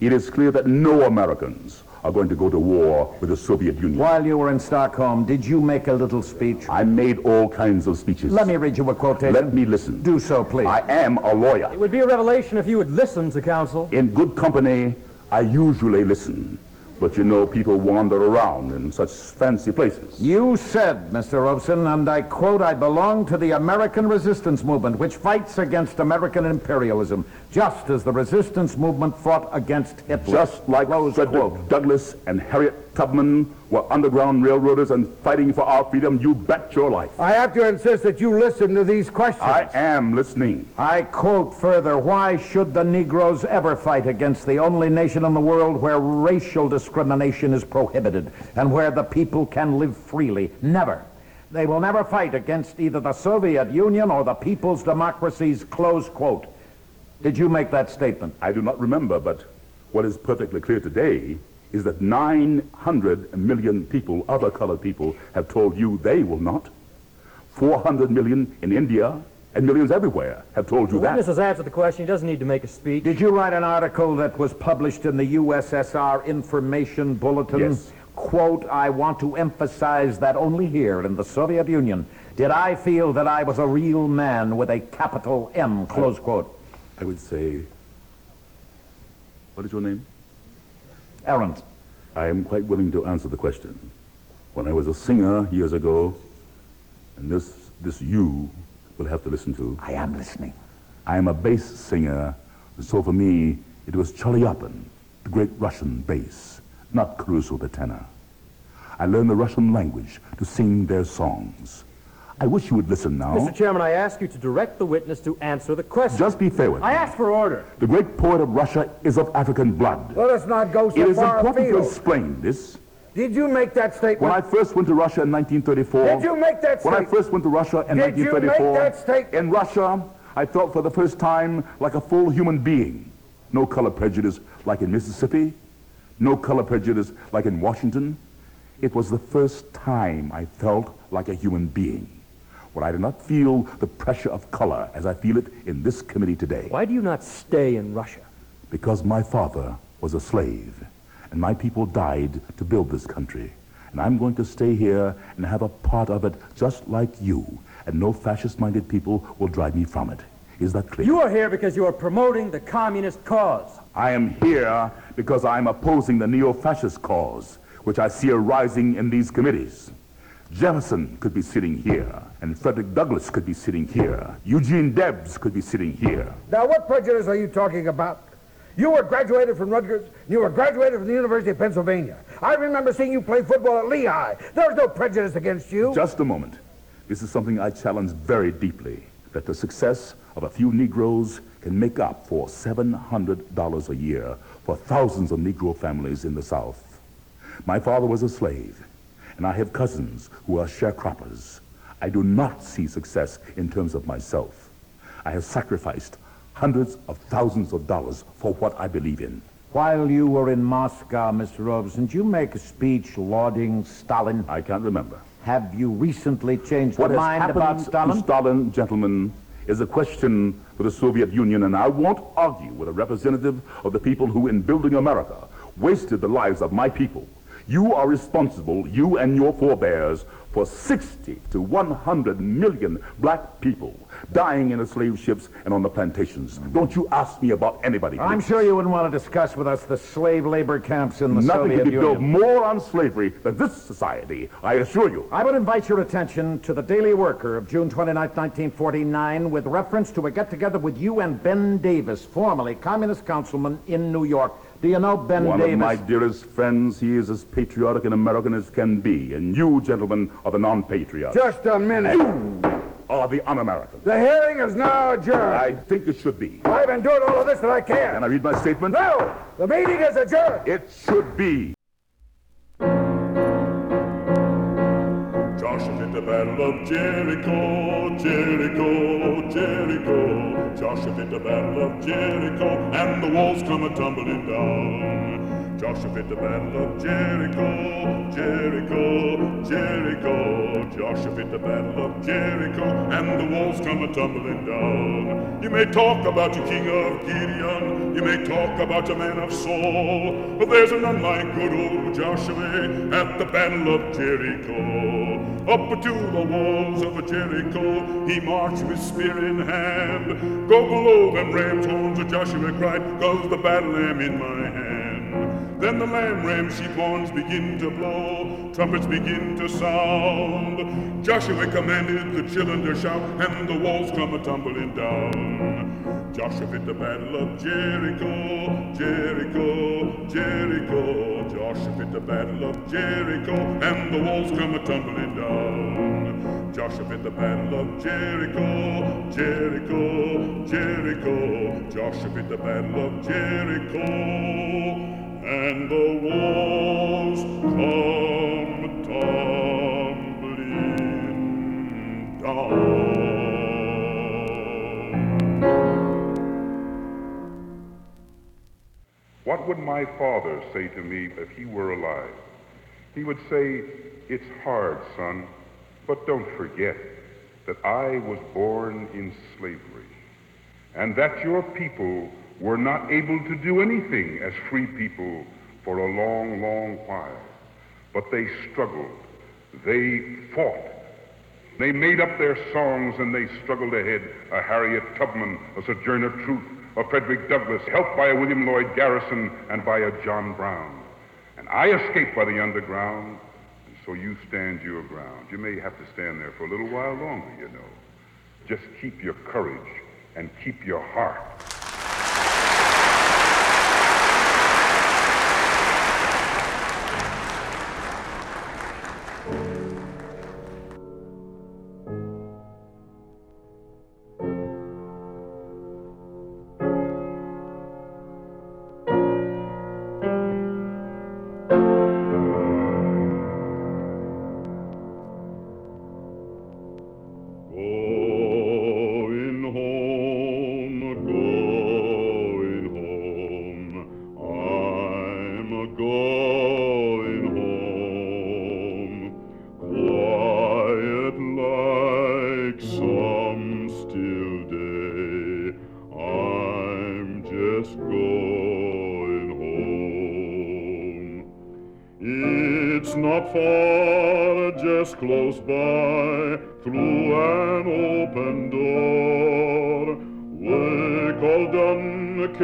Speaker 6: It is clear that no Americans are going to go to war with the Soviet Union.
Speaker 7: While you were in Stockholm, did you make a little speech?
Speaker 6: I made all kinds of speeches.
Speaker 7: Let me read you a quotation.
Speaker 6: Let me listen.
Speaker 7: Do so, please.
Speaker 6: I am a lawyer.
Speaker 8: It would be a revelation if you would listen to counsel.
Speaker 6: In good company, I usually listen. But you know, people wander around in such fancy places.
Speaker 7: You said, Mr. Robeson, and I quote, I belong to the American resistance movement, which fights against American imperialism, just as the resistance movement fought against Hitler.
Speaker 6: Just like
Speaker 7: Close
Speaker 6: Frederick
Speaker 7: quote.
Speaker 6: Douglass and Harriet Tubman were underground railroaders and fighting for our freedom, you bet your life.
Speaker 9: I have to insist that you listen to these questions.
Speaker 6: I am listening.
Speaker 7: I quote further, why should the Negroes ever fight against the only nation in the world where racial discrimination is prohibited and where the people can live freely? Never. They will never fight against either the Soviet Union or the people's democracies, close quote. Did you make that statement?
Speaker 6: I do not remember, but what is perfectly clear today is that 900 million people, other colored people, have told you they will not. 400 million in India and millions everywhere have told you
Speaker 8: witness
Speaker 6: that.
Speaker 8: has answered the question. He doesn't need to make a speech.
Speaker 7: Did you write an article that was published in the USSR Information Bulletin?
Speaker 6: Yes.
Speaker 7: Quote, I want to emphasize that only here in the Soviet Union did I feel that I was a real man with a capital M, close quote.
Speaker 6: I would say, what is your name?
Speaker 7: Arens.
Speaker 6: I am quite willing to answer the question. When I was a singer years ago, and this, this you will have to listen to,
Speaker 7: I am listening.
Speaker 6: I am a bass singer, so for me, it was Chaliapin, the great Russian bass, not Caruso the tenor. I learned the Russian language to sing their songs. I wish you would listen now.
Speaker 8: Mr. Chairman, I ask you to direct the witness to answer the question.
Speaker 6: Just be fair with me.
Speaker 8: I ask for order.
Speaker 6: The great poet of Russia is of African blood.
Speaker 9: Let us not go so
Speaker 6: It is
Speaker 9: far
Speaker 6: important to explain this
Speaker 9: Did you make that statement?
Speaker 6: When I first went to Russia in 1934.
Speaker 9: Did you make that statement?
Speaker 6: When I first went to Russia in
Speaker 9: Did you
Speaker 6: 1934.
Speaker 9: make that statement?
Speaker 6: In Russia, I felt for the first time like a full human being. No color prejudice like in Mississippi. No color prejudice like in Washington. It was the first time I felt like a human being. When I do not feel the pressure of color as I feel it in this committee today.
Speaker 8: Why do you not stay in Russia?
Speaker 6: Because my father was a slave, and my people died to build this country. And I'm going to stay here and have a part of it just like you, and no fascist-minded people will drive me from it. Is that clear?
Speaker 8: You are here because you are promoting the communist cause.
Speaker 6: I am here because I'm opposing the neo-fascist cause, which I see arising in these committees. Jefferson could be sitting here, and Frederick Douglass could be sitting here. Eugene Debs could be sitting here.
Speaker 9: Now, what prejudice are you talking about? You were graduated from Rutgers. You were graduated from the University of Pennsylvania. I remember seeing you play football at Lehigh. There was no prejudice against you.
Speaker 6: Just a moment. This is something I challenge very deeply, that the success of a few Negroes can make up for $700 a year for thousands of Negro families in the South. My father was a slave, and I have cousins who are sharecroppers. I do not see success in terms of myself. I have sacrificed hundreds of thousands of dollars for what I believe in.
Speaker 7: While you were in Moscow, Mr. Robeson, did you make a speech lauding Stalin?
Speaker 6: I can't remember.
Speaker 7: Have you recently changed
Speaker 6: What
Speaker 7: your
Speaker 6: has
Speaker 7: mind
Speaker 6: happened
Speaker 7: about
Speaker 6: to
Speaker 7: Stalin?
Speaker 6: Stalin, gentlemen, is a question for the Soviet Union, and I won't argue with a representative of the people who, in building America, wasted the lives of my people. You are responsible, you and your forebears, for 60 to 100 million black people dying in the slave ships and on the plantations. Don't you ask me about anybody.
Speaker 7: I'm
Speaker 6: please.
Speaker 7: sure you wouldn't want to discuss with us the slave labor camps in the
Speaker 6: Nothing
Speaker 7: Soviet
Speaker 6: could be built more on slavery than this society, I assure you.
Speaker 7: I would invite your attention to the Daily Worker of June 29, 1949, with reference to a get-together with you and Ben Davis, formerly communist councilman in New York. Do you know Ben
Speaker 6: One
Speaker 7: Davis?
Speaker 6: of my dearest friends, he is as patriotic an American as can be, and you, gentlemen, are the non-patriots.
Speaker 9: Just a minute.
Speaker 6: Are the un-Americans.
Speaker 9: The hearing is now adjourned.
Speaker 6: I think it should be.
Speaker 9: I've endured all of this that I can.
Speaker 6: Can I read my statement?
Speaker 9: No! The meeting is adjourned.
Speaker 6: It should be.
Speaker 5: The battle of Jericho, Jericho, Jericho. Joshua did the battle of Jericho, and the walls come a tumbling down. Joshua did the battle of Jericho, Jericho, Jericho. Joshua did the battle of Jericho, and the walls come a tumbling down. You may talk about your king of Gideon, you may talk about your man of Saul, but there's none like good old Joshua at the battle of Jericho. Up to the walls of Jericho, he marched with spear in hand. Go below them ram's horns, of Joshua cried, cause the battle am in my hand. Then the lamb ram sheep horns begin to blow, trumpets begin to sound. Joshua commanded the children to shout, and the walls come a tumbling down. Joshua hit the battle of Jericho, Jericho, Jericho. Joshua hit the battle of Jericho, and the walls come a tumbling down. Joshua hit the battle of Jericho, Jericho, Jericho. Joshua hit the battle of Jericho, and the walls come tumbling down.
Speaker 10: What would my father say to me if he were alive? He would say, It's hard, son, but don't forget that I was born in slavery and that your people were not able to do anything as free people for a long, long while. But they struggled. They fought. They made up their songs and they struggled ahead. A Harriet Tubman, a Sojourner Truth, a Frederick Douglass, helped by a William Lloyd Garrison and by a John Brown. And I escaped by the underground, and so you stand your ground. You may have to stand there for a little while longer, you know. Just keep your courage and keep your heart.
Speaker 5: Far, just close by, through an open door. Work all done,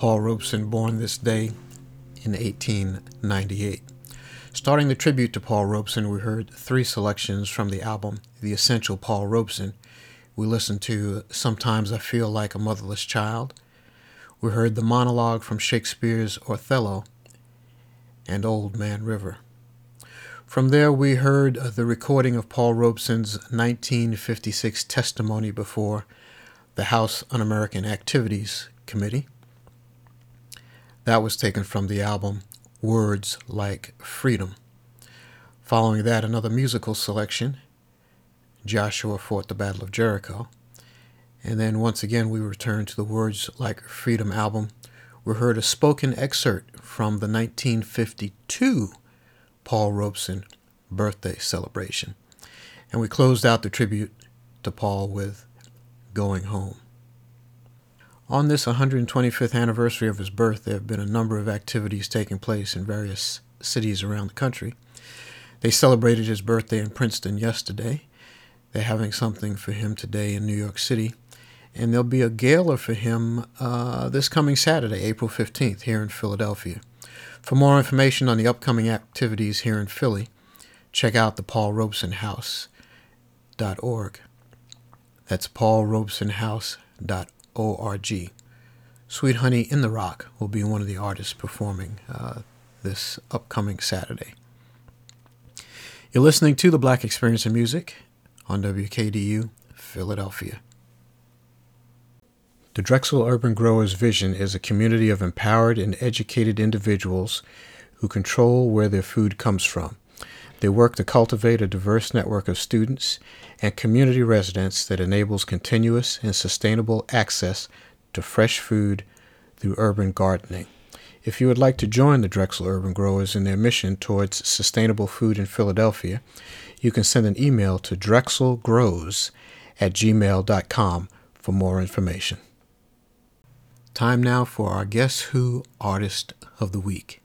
Speaker 3: Paul Robeson, born this day in 1898. Starting the tribute to Paul Robeson, we heard three selections from the album The Essential Paul Robeson. We listened to Sometimes I Feel Like a Motherless Child. We heard the monologue from Shakespeare's Othello and Old Man River. From there, we heard uh, the recording of Paul Robeson's 1956 testimony before the House Un American Activities Committee. That was taken from the album Words Like Freedom. Following that, another musical selection Joshua fought the Battle of Jericho. And then once again, we returned to the Words Like Freedom album. We heard a spoken excerpt from the 1952 Paul Robeson birthday celebration. And we closed out the tribute to Paul with Going Home. On this 125th anniversary of his birth, there have been a number of activities taking place in various cities around the country. They celebrated his birthday in Princeton yesterday. They're having something for him today in New York City. And there'll be a gala for him uh, this coming Saturday, April 15th, here in Philadelphia. For more information on the upcoming activities here in Philly, check out the paulrobesonhouse.org. That's paulrobesonhouse.org. Sweet Honey in the Rock will be one of the artists performing uh, this upcoming Saturday. You're listening to the Black Experience in Music on WKDU, Philadelphia. The Drexel Urban Growers vision is a community of empowered and educated individuals who control where their food comes from. They work to cultivate a diverse network of students and community residents that enables continuous and sustainable access to fresh food through urban gardening. If you would like to join the Drexel Urban Growers in their mission towards sustainable food in Philadelphia, you can send an email to drexelgrows at gmail.com for more information. Time now for our Guess Who Artist of the Week.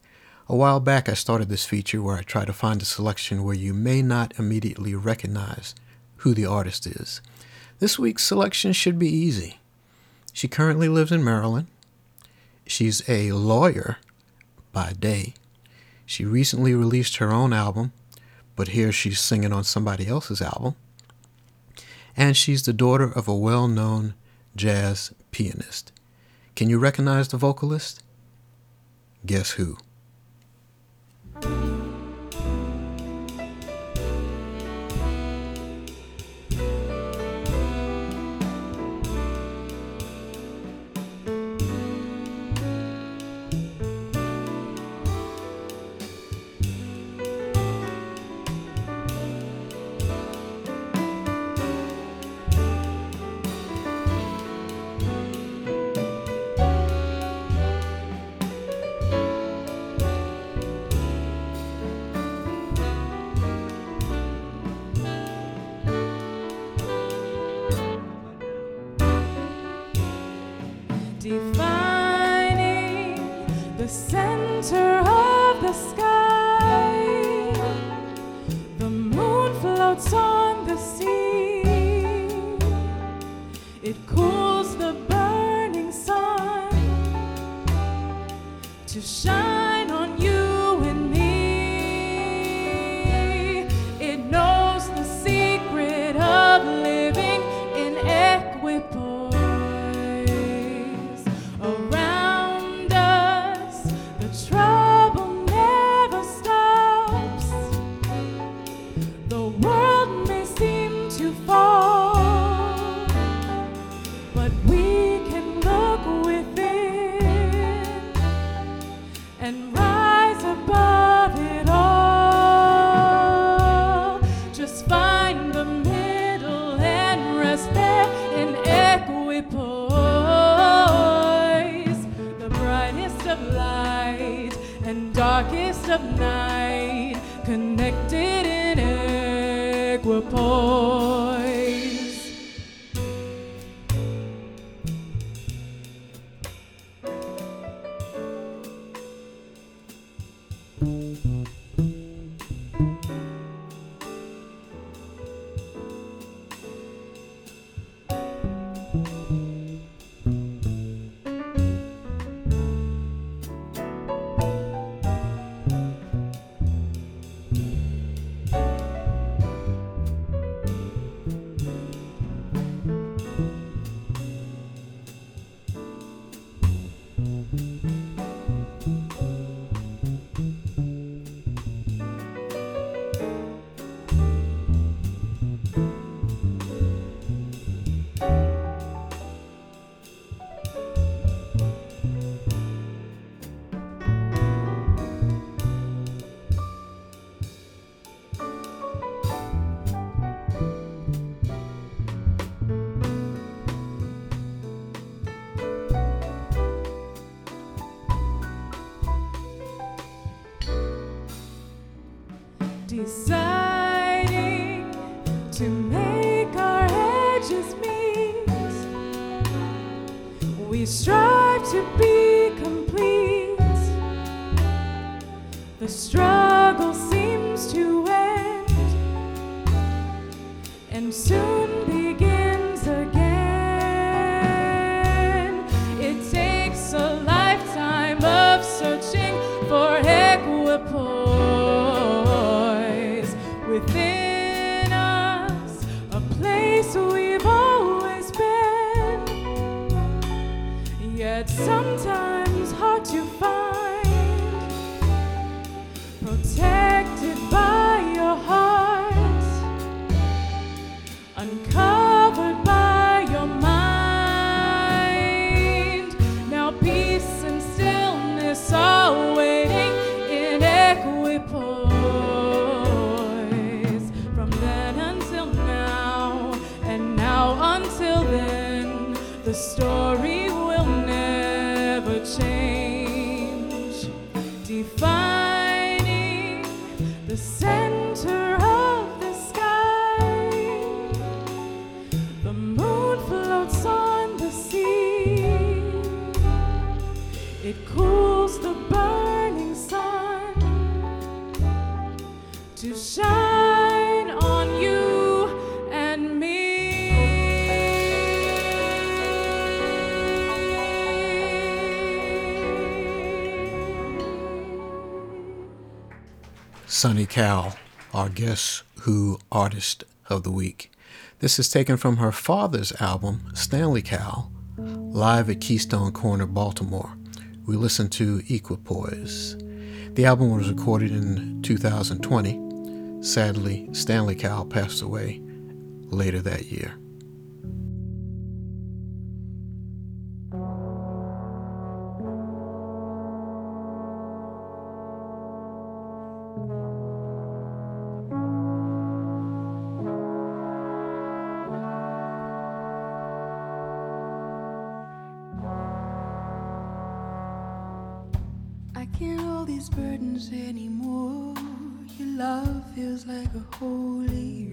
Speaker 3: A while back, I started this feature where I try to find a selection where you may not immediately recognize who the artist is. This week's selection should be easy. She currently lives in Maryland. She's a lawyer by day. She recently released her own album, but here she's singing on somebody else's album. And she's the daughter of a well known jazz pianist. Can you recognize the vocalist? Guess who? Sunny Cowell, our Guess Who Artist of the Week. This is taken from her father's album, Stanley Cowell, live at Keystone Korner, Baltimore. We listen to Equipoise. The album was recorded in 2020. Sadly, Stanley Cowell passed away later that year.
Speaker 11: like a holy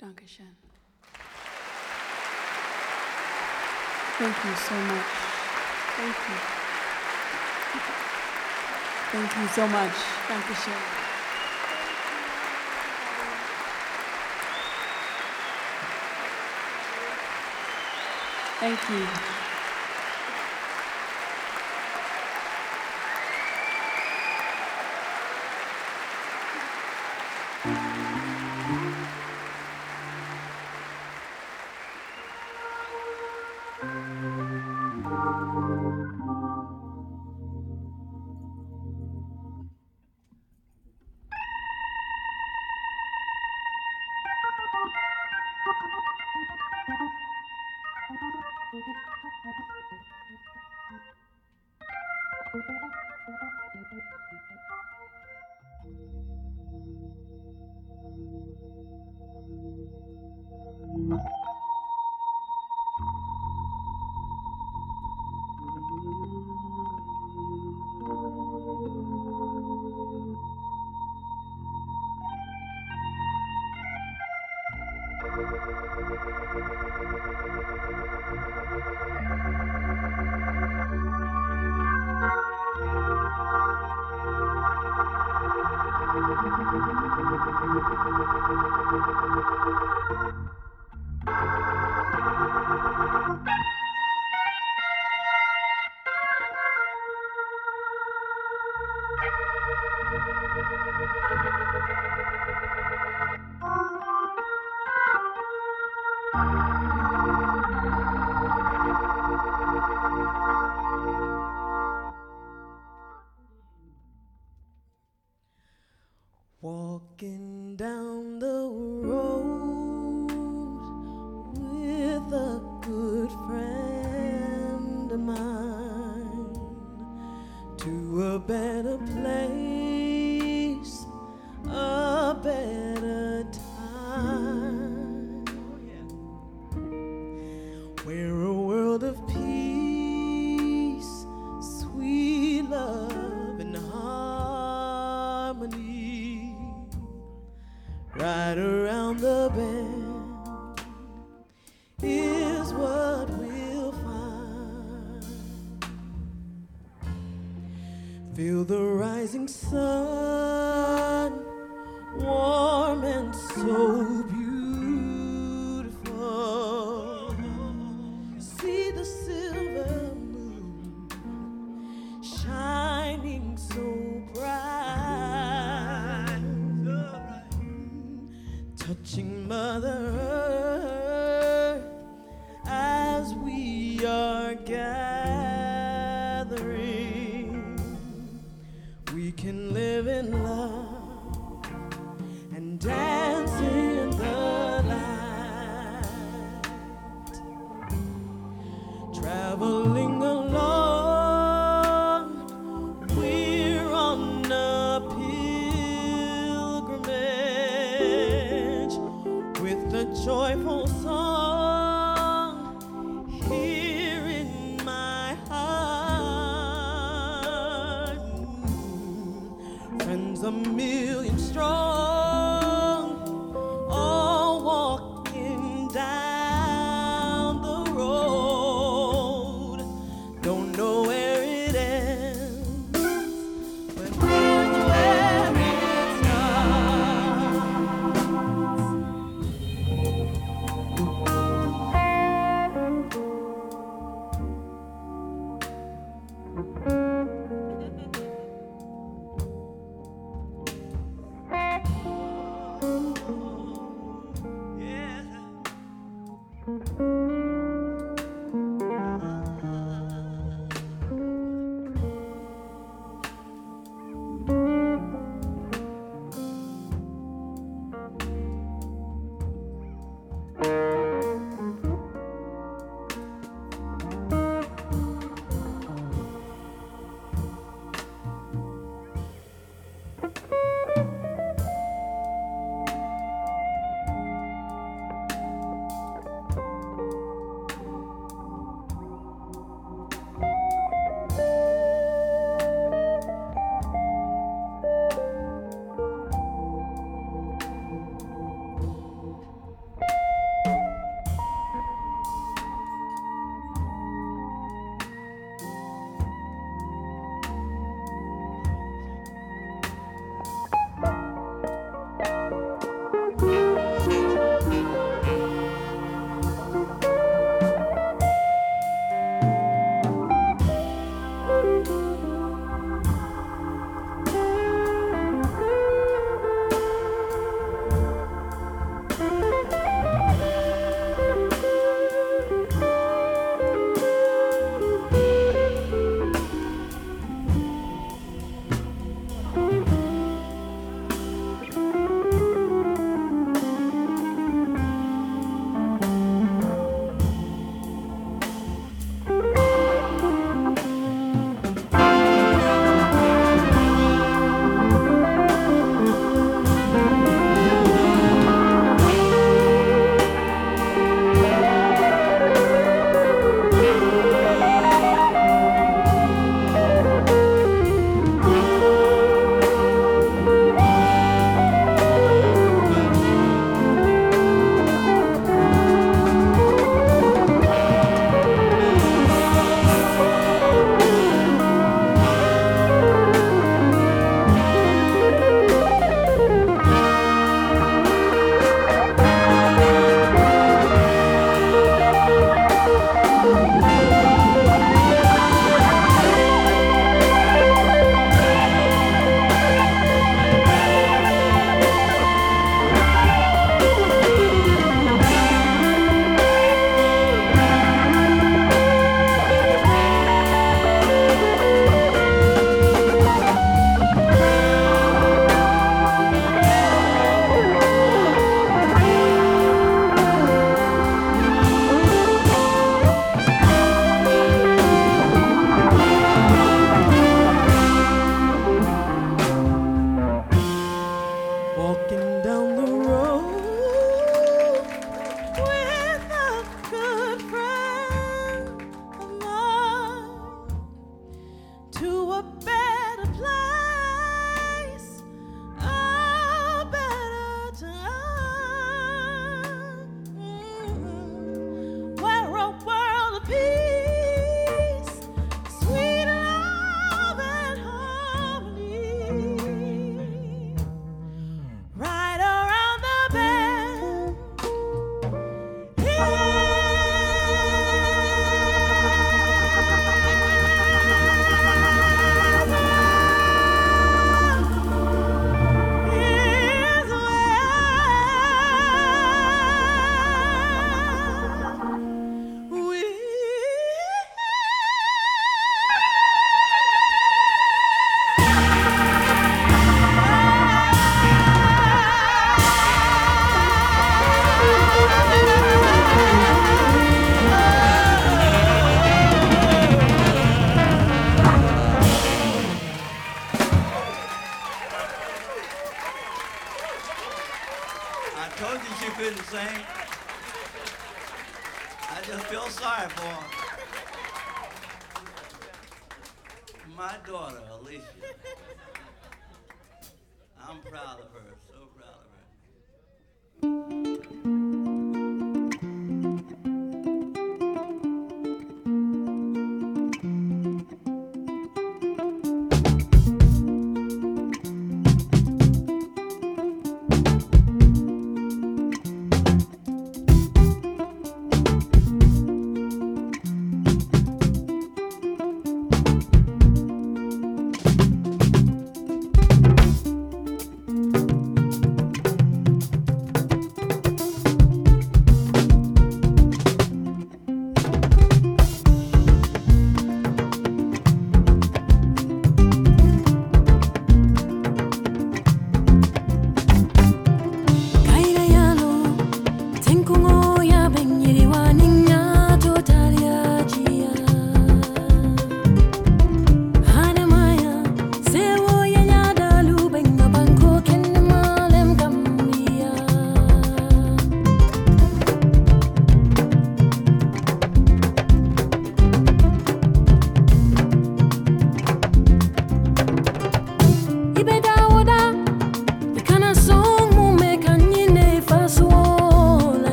Speaker 12: Dankeschön. Thank you so much. Thank you. Thank you so much. Thank you,
Speaker 13: Dankeschön. Thank
Speaker 3: you.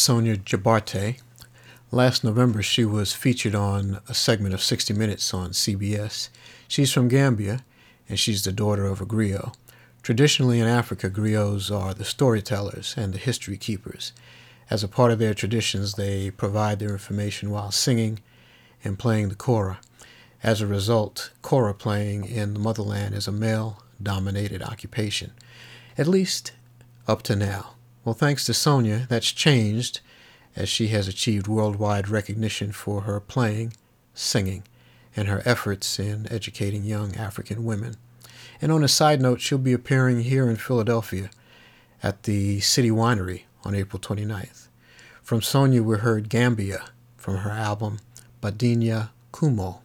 Speaker 3: Sona Jobarteh. Last November, she was featured on a segment of 60 Minutes on CBS. She's from Gambia, and she's the daughter of a griot. Traditionally in Africa, griots are the storytellers and the history keepers. As a part of their traditions, they provide their information while singing and playing the kora. As a result, kora playing in the motherland is a male dominated occupation, at least up to now. Well, thanks to Sona, that's changed as she has achieved worldwide recognition for her playing, singing, and her efforts in educating young African women. And on a side note, she'll be appearing here in Philadelphia at the City Winery on April 29th. From Sona, we heard Gambia from her album Badinyaa Kumoo.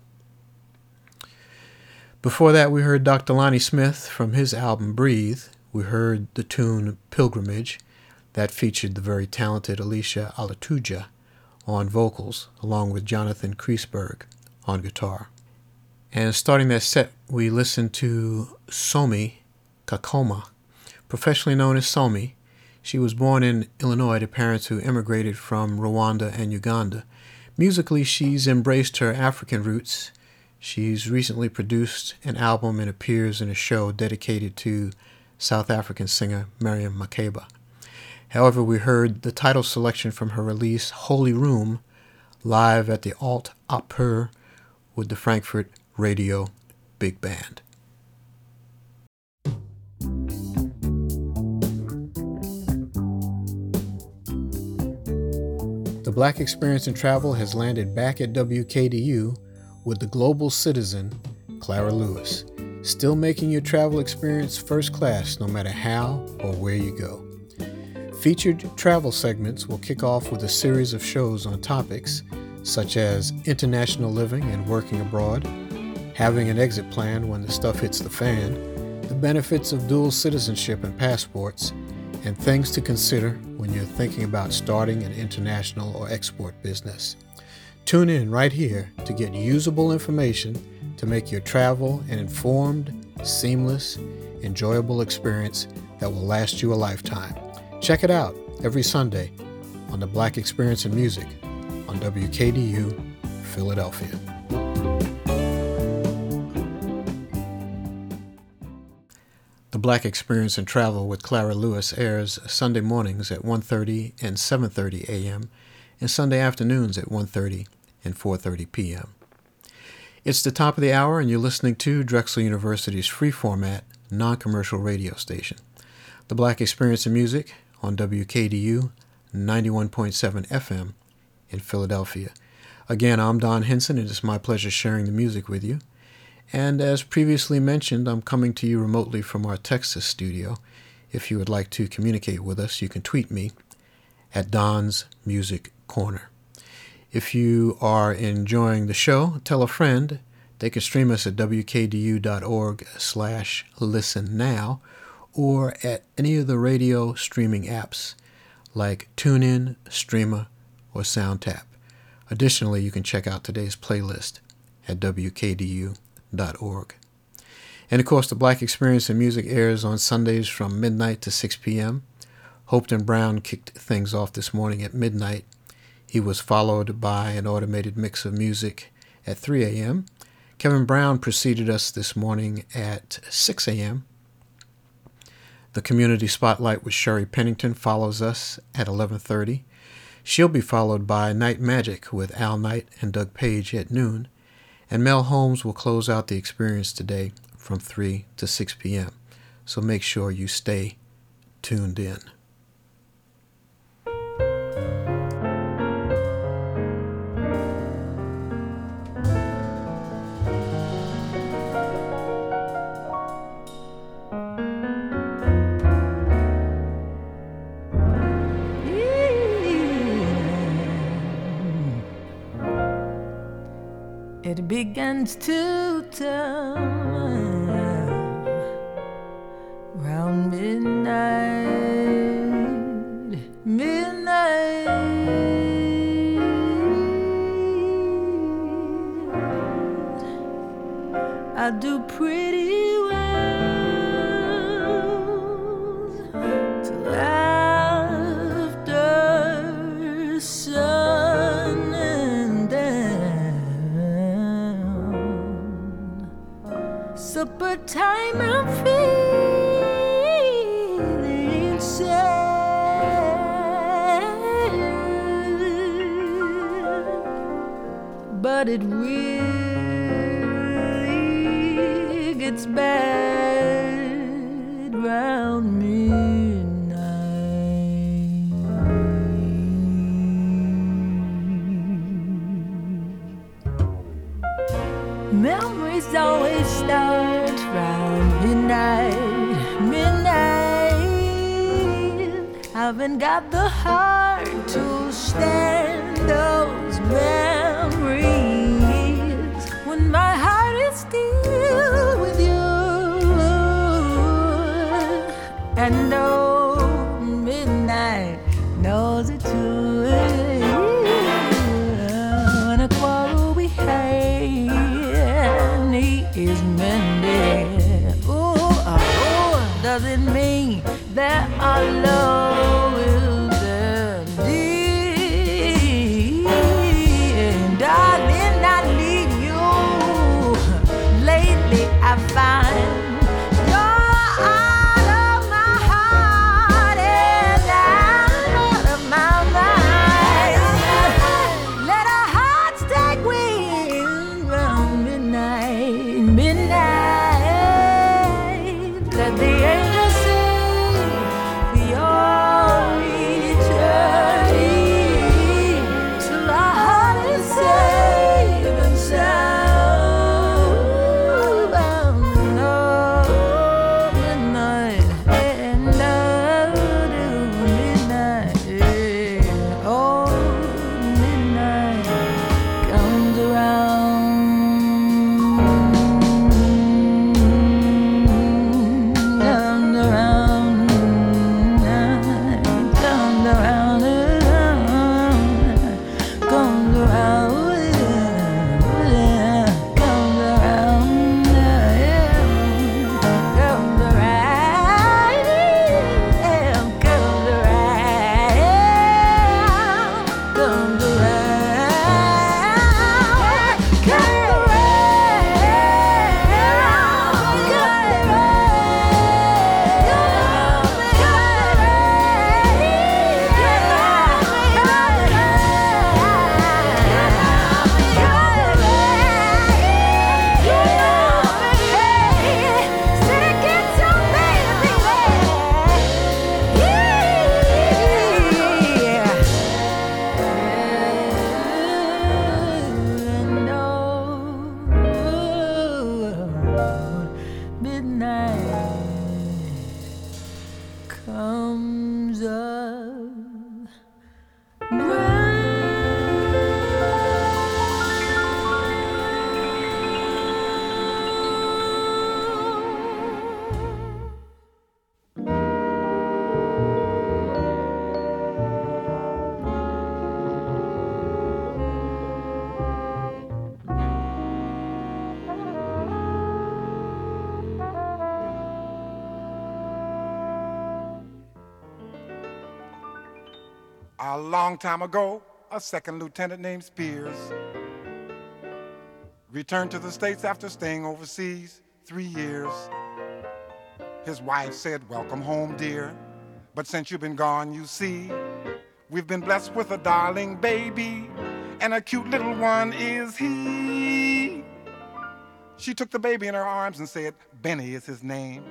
Speaker 3: Before that, we heard Dr. Lonnie Smith from his album Breathe. We heard the tune Pilgrimage that featured the very talented Alicia Olatuja on vocals, along with Jonathan Kreisberg on guitar. And starting that set, we listened to Somi Kakoma, professionally known as Somi. She was born in Illinois to parents who immigrated from Rwanda and Uganda. Musically, she's embraced her African roots. She's recently produced an album and appears in a show dedicated to South African singer Miriam Makeba. However, we heard the title selection from her release, Holy Room, live at the Alte Oper with the Frankfurt Radio Big Band. The Black Experience in Travel has landed back at WKDU with the global citizen, Clara Lewis, still making your travel experience first class no matter how or where you go. Featured travel segments will kick off with a series of shows on topics such as international living and working abroad, having an exit plan when the stuff hits the fan, the benefits of dual citizenship and passports, and things to consider when you're thinking about starting an international or export business. Tune in right here to get usable information to make your travel an informed, seamless, enjoyable experience that will last you a lifetime. Check it out every Sunday on the Black Experience in Music on WKDU Philadelphia. The Black Experience in Travel with Clara Lewis airs Sunday mornings at 1:30 and 7:30 a.m. and Sunday afternoons at 1:30 and 4:30 p.m. It's the top of the hour and you're listening to Drexel University's free format non-commercial radio station. The Black Experience in Music on WKDU 91.7 FM in Philadelphia. Again, I'm Don Hinson, and it's my pleasure sharing the music with you. And as previously mentioned, I'm coming to you remotely from our Texas studio. If you would like to communicate with us, you can tweet me at Don's Music Corner. If you are enjoying the show, tell a friend. They can stream us at wkdu.org slash listen now or at any of the radio streaming apps like TuneIn, Streema, or SoundTap. Additionally, you can check out today's playlist at wkdu.org. And of course, the Black Experience in Music airs on Sundays from midnight to 6 p.m. Hopeton Brown kicked things off this morning at midnight. He was followed by an automated mix of music at 3 a.m. Kevin Brown preceded us this morning at 6 a.m. The community spotlight with Sherry Pennington follows us at 11:30. She'll be followed by Night Magic with Al Knight and Doug Page at noon, and Mel Holmes will close out the experience today from 3 to 6 p.m. So make sure you stay tuned in.
Speaker 14: Begins to turn sad,
Speaker 15: long time ago, a second lieutenant named Spears returned to the States after staying overseas three years. His wife said, Welcome home, dear. But since you've been gone, you see, we've been blessed with a darling baby, and a cute little one is he. She took the baby in her arms and said, Benny is his name.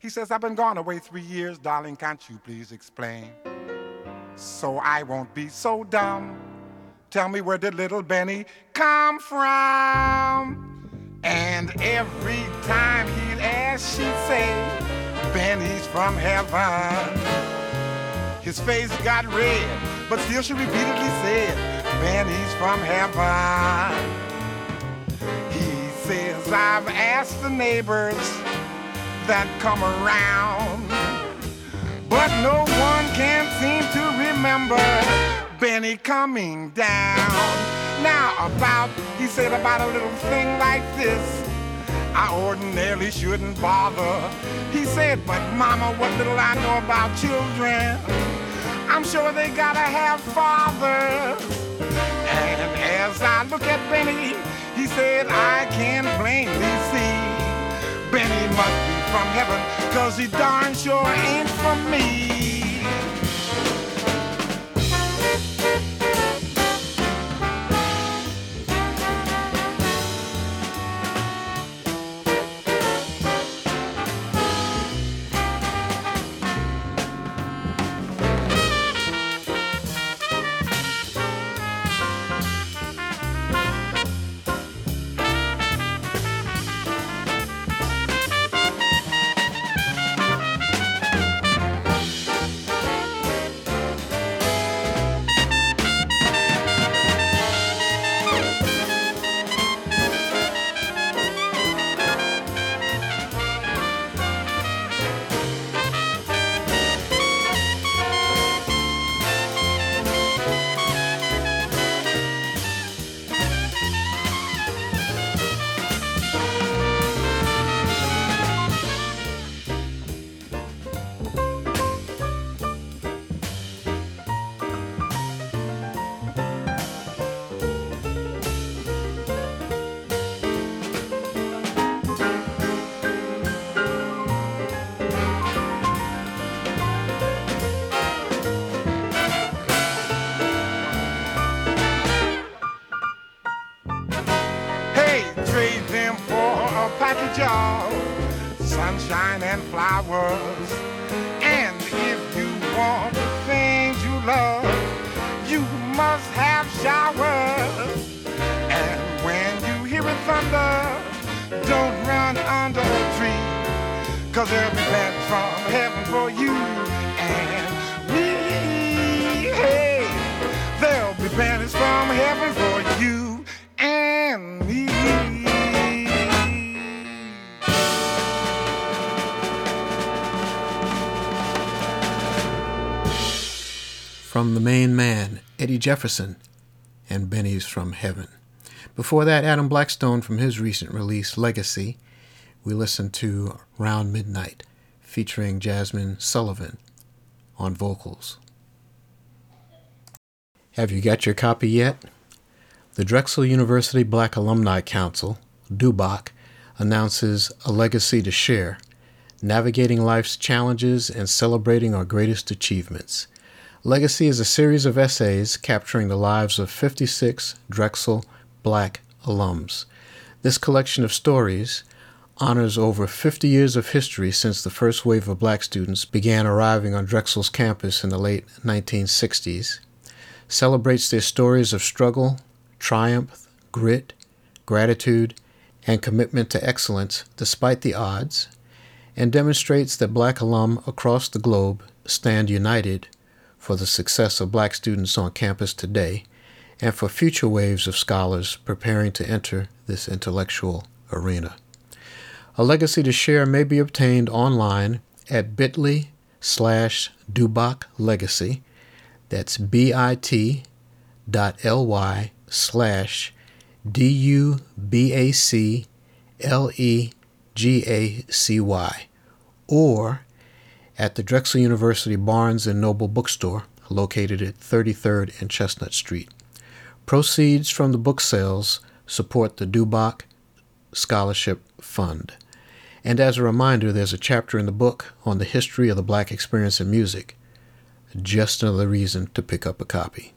Speaker 15: He says, I've been gone away three years, darling, can't you please explain? So I won't be so dumb. Tell me where did little Benny come from? And every time he'd ask, she'd say, Benny's from heaven. His face got red, but still she repeatedly said, Benny's from heaven. He says, I've asked the neighbors that come around. But no one can seem to remember Benny coming down. Now, about, he said about a little thing like this, I ordinarily shouldn't bother. He said, but mama, what little I know about children, I'm sure they gotta have fathers. And as I look at Benny, he said, I can't blame thee, see. From heaven, cause he darn sure ain't from me.
Speaker 3: Jefferson, and Benny's from Heaven. Before that, Adam Blackstone from his recent release, Legacy, we listened to Round Midnight, featuring Jazmine Sullivan on vocals. Have you got your copy yet? The Drexel University Black Alumni Council, DUBAC, announces A Legacy to Share, navigating life's challenges and celebrating our greatest achievements. Legacy is a series of essays capturing the lives of 56 Drexel Black alums. This collection of stories honors over 50 years of history since the first wave of black students began arriving on Drexel's campus in the late 1960s, celebrates their stories of struggle, triumph, grit, gratitude, and commitment to excellence despite the odds, and demonstrates that black alum across the globe stand united for the success of black students on campus today and for future waves of scholars preparing to enter this intellectual arena. A legacy to share may be obtained online at bit.ly slash DUBAC Legacy. That's bit.ly slash D-U-B-A-C-L-E-G-A-C-Y or at the Drexel University Barnes and Noble Bookstore located at 33rd and Chestnut Street. Proceeds from the book sales support the DUBAC Scholarship Fund. And as a reminder, there's a chapter in the book on the history of the black experience in music. Just another reason to pick up a copy.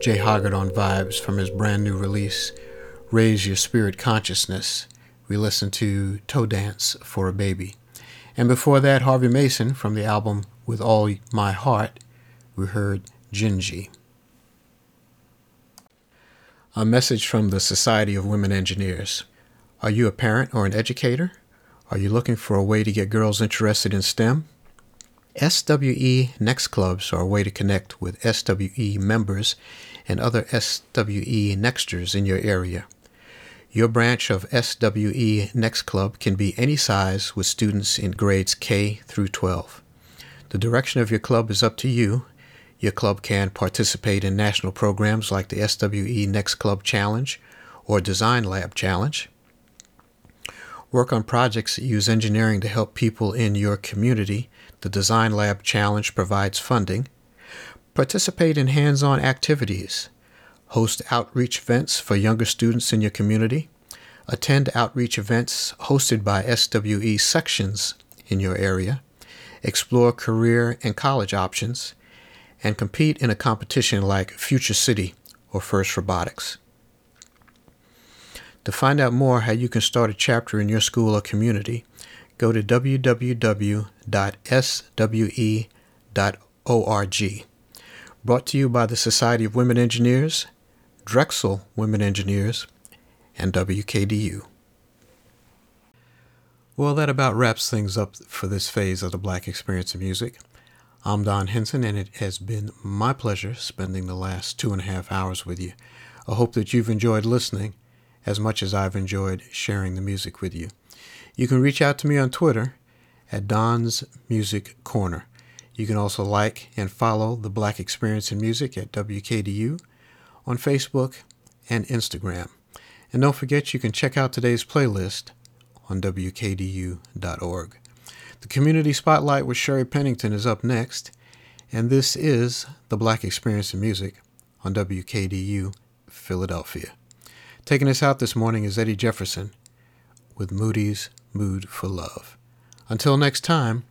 Speaker 3: Jay on vibes from his brand new release, Raise Your Spirit Consciousness. We listened to Toe Dance for a Baby. And before that, Harvey Mason from the album With All My Heart, we heard Gingy. A message from the Society of Women Engineers. Are you a parent or an educator? Are you looking for a way to get girls interested in STEM? SWE Next Clubs are a way to connect with SWE members and other SWE Nexters in your area. Your branch of SWE Next Club can be any size with students in grades K through 12. The direction of your club is up to you. Your club can participate in national programs like the SWE Next Club Challenge or Design Lab Challenge. Work on projects that use engineering to help people in your community. The Design Lab Challenge provides funding. Participate in hands on activities. Host outreach events for younger students in your community. Attend outreach events hosted by SWE sections in your area. Explore career and college options. And compete in a competition like Future City or First Robotics. To find out more how you can start a chapter in your school or community, go to www.swe.org. Brought to you by the Society of Women Engineers, Drexel Women Engineers, and WKDU. Well, that about wraps things up for this phase of the Black Experience in Music. I'm Don Hinson, and it has been my pleasure spending the last two and a half hours with you. I hope that you've enjoyed listening as much as I've enjoyed sharing the music with you. You can reach out to me on Twitter at Don's Music Corner. You can also like and follow the Black Experience in Music at WKDU on Facebook and Instagram. And don't forget you can check out today's playlist on WKDU.org. The Community Spotlight with Sherry Pennington is up next, and this is the Black Experience in Music on WKDU Philadelphia. Taking us out this morning is Eddie Jefferson with Moody's Mood for Love. Until next time,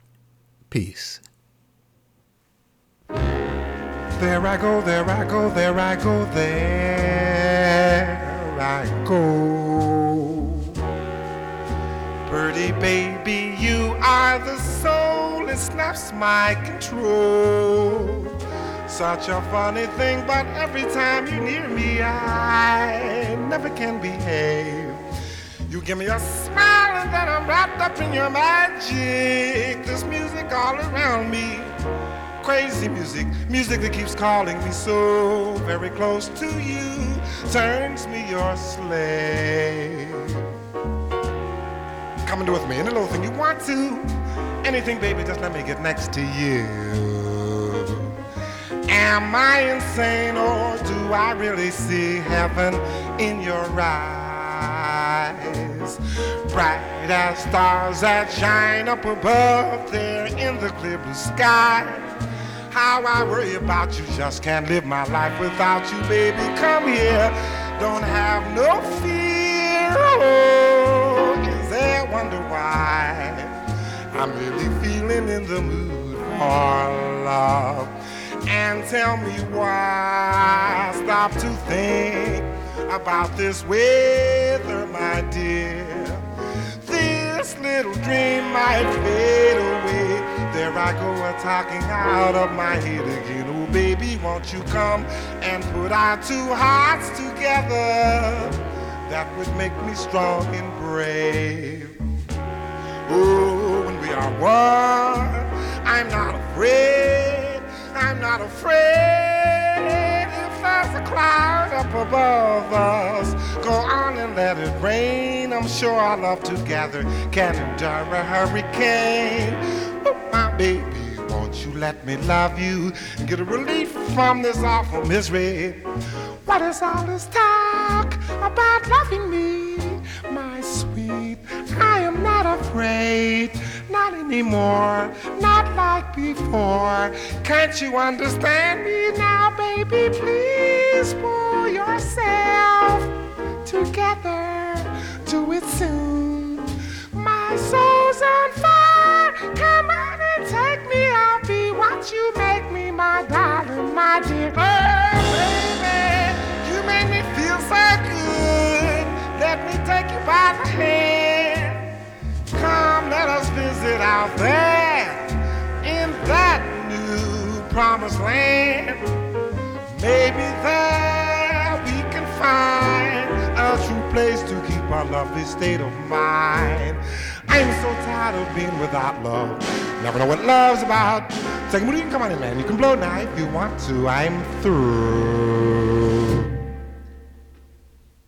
Speaker 3: peace.
Speaker 15: There I go, there I go, there I go, there I go. Pretty baby, you are the soul that snaps my control. Such a funny thing, but every time you're near me, I never can behave. You give me a smile and then I'm wrapped up in your magic. This music all around me crazy music, music that keeps calling me so very close to you, turns me your slave. Come and do with me any little thing you want to, anything, baby, just let me get next to you. Am I insane or do I really see heaven in your eyes? Bright as stars that shine up above there in the clear blue sky. How I worry about you, just can't live my life without you, baby. Come here, don't have no fear. Oh, is there wonder why I'm really feeling in the mood for love? And tell me why stop to think about this weather, my dear. This little dream might fade away. There I go, a talking out of my head again. Oh, baby, won't you come and put our two hearts together? That would make me strong and brave. Oh, when we are one, I'm not afraid. I'm not afraid. If there's a cloud up above us, go on and let it rain. I'm sure our love together can endure a hurricane. My baby, won't you let me love you and get a relief from this awful misery? What is all this talk about loving me, my sweet? I am not afraid, not anymore, not like before. Can't you understand me now, baby? Please pull yourself together, do it soon. My soul's on fire, Come on and take me. I'll be what you make me, my darling, my dear. Oh, baby, you make me feel so good. Let me take you by the hand. Come, let us visit out there in that new promised land. Maybe there we can find a true place to keep our lovely state of mind. I'm so tired of being without love. Never know what love's about. A mood, you can come on in, man. You can blow now if you want to. I'm through.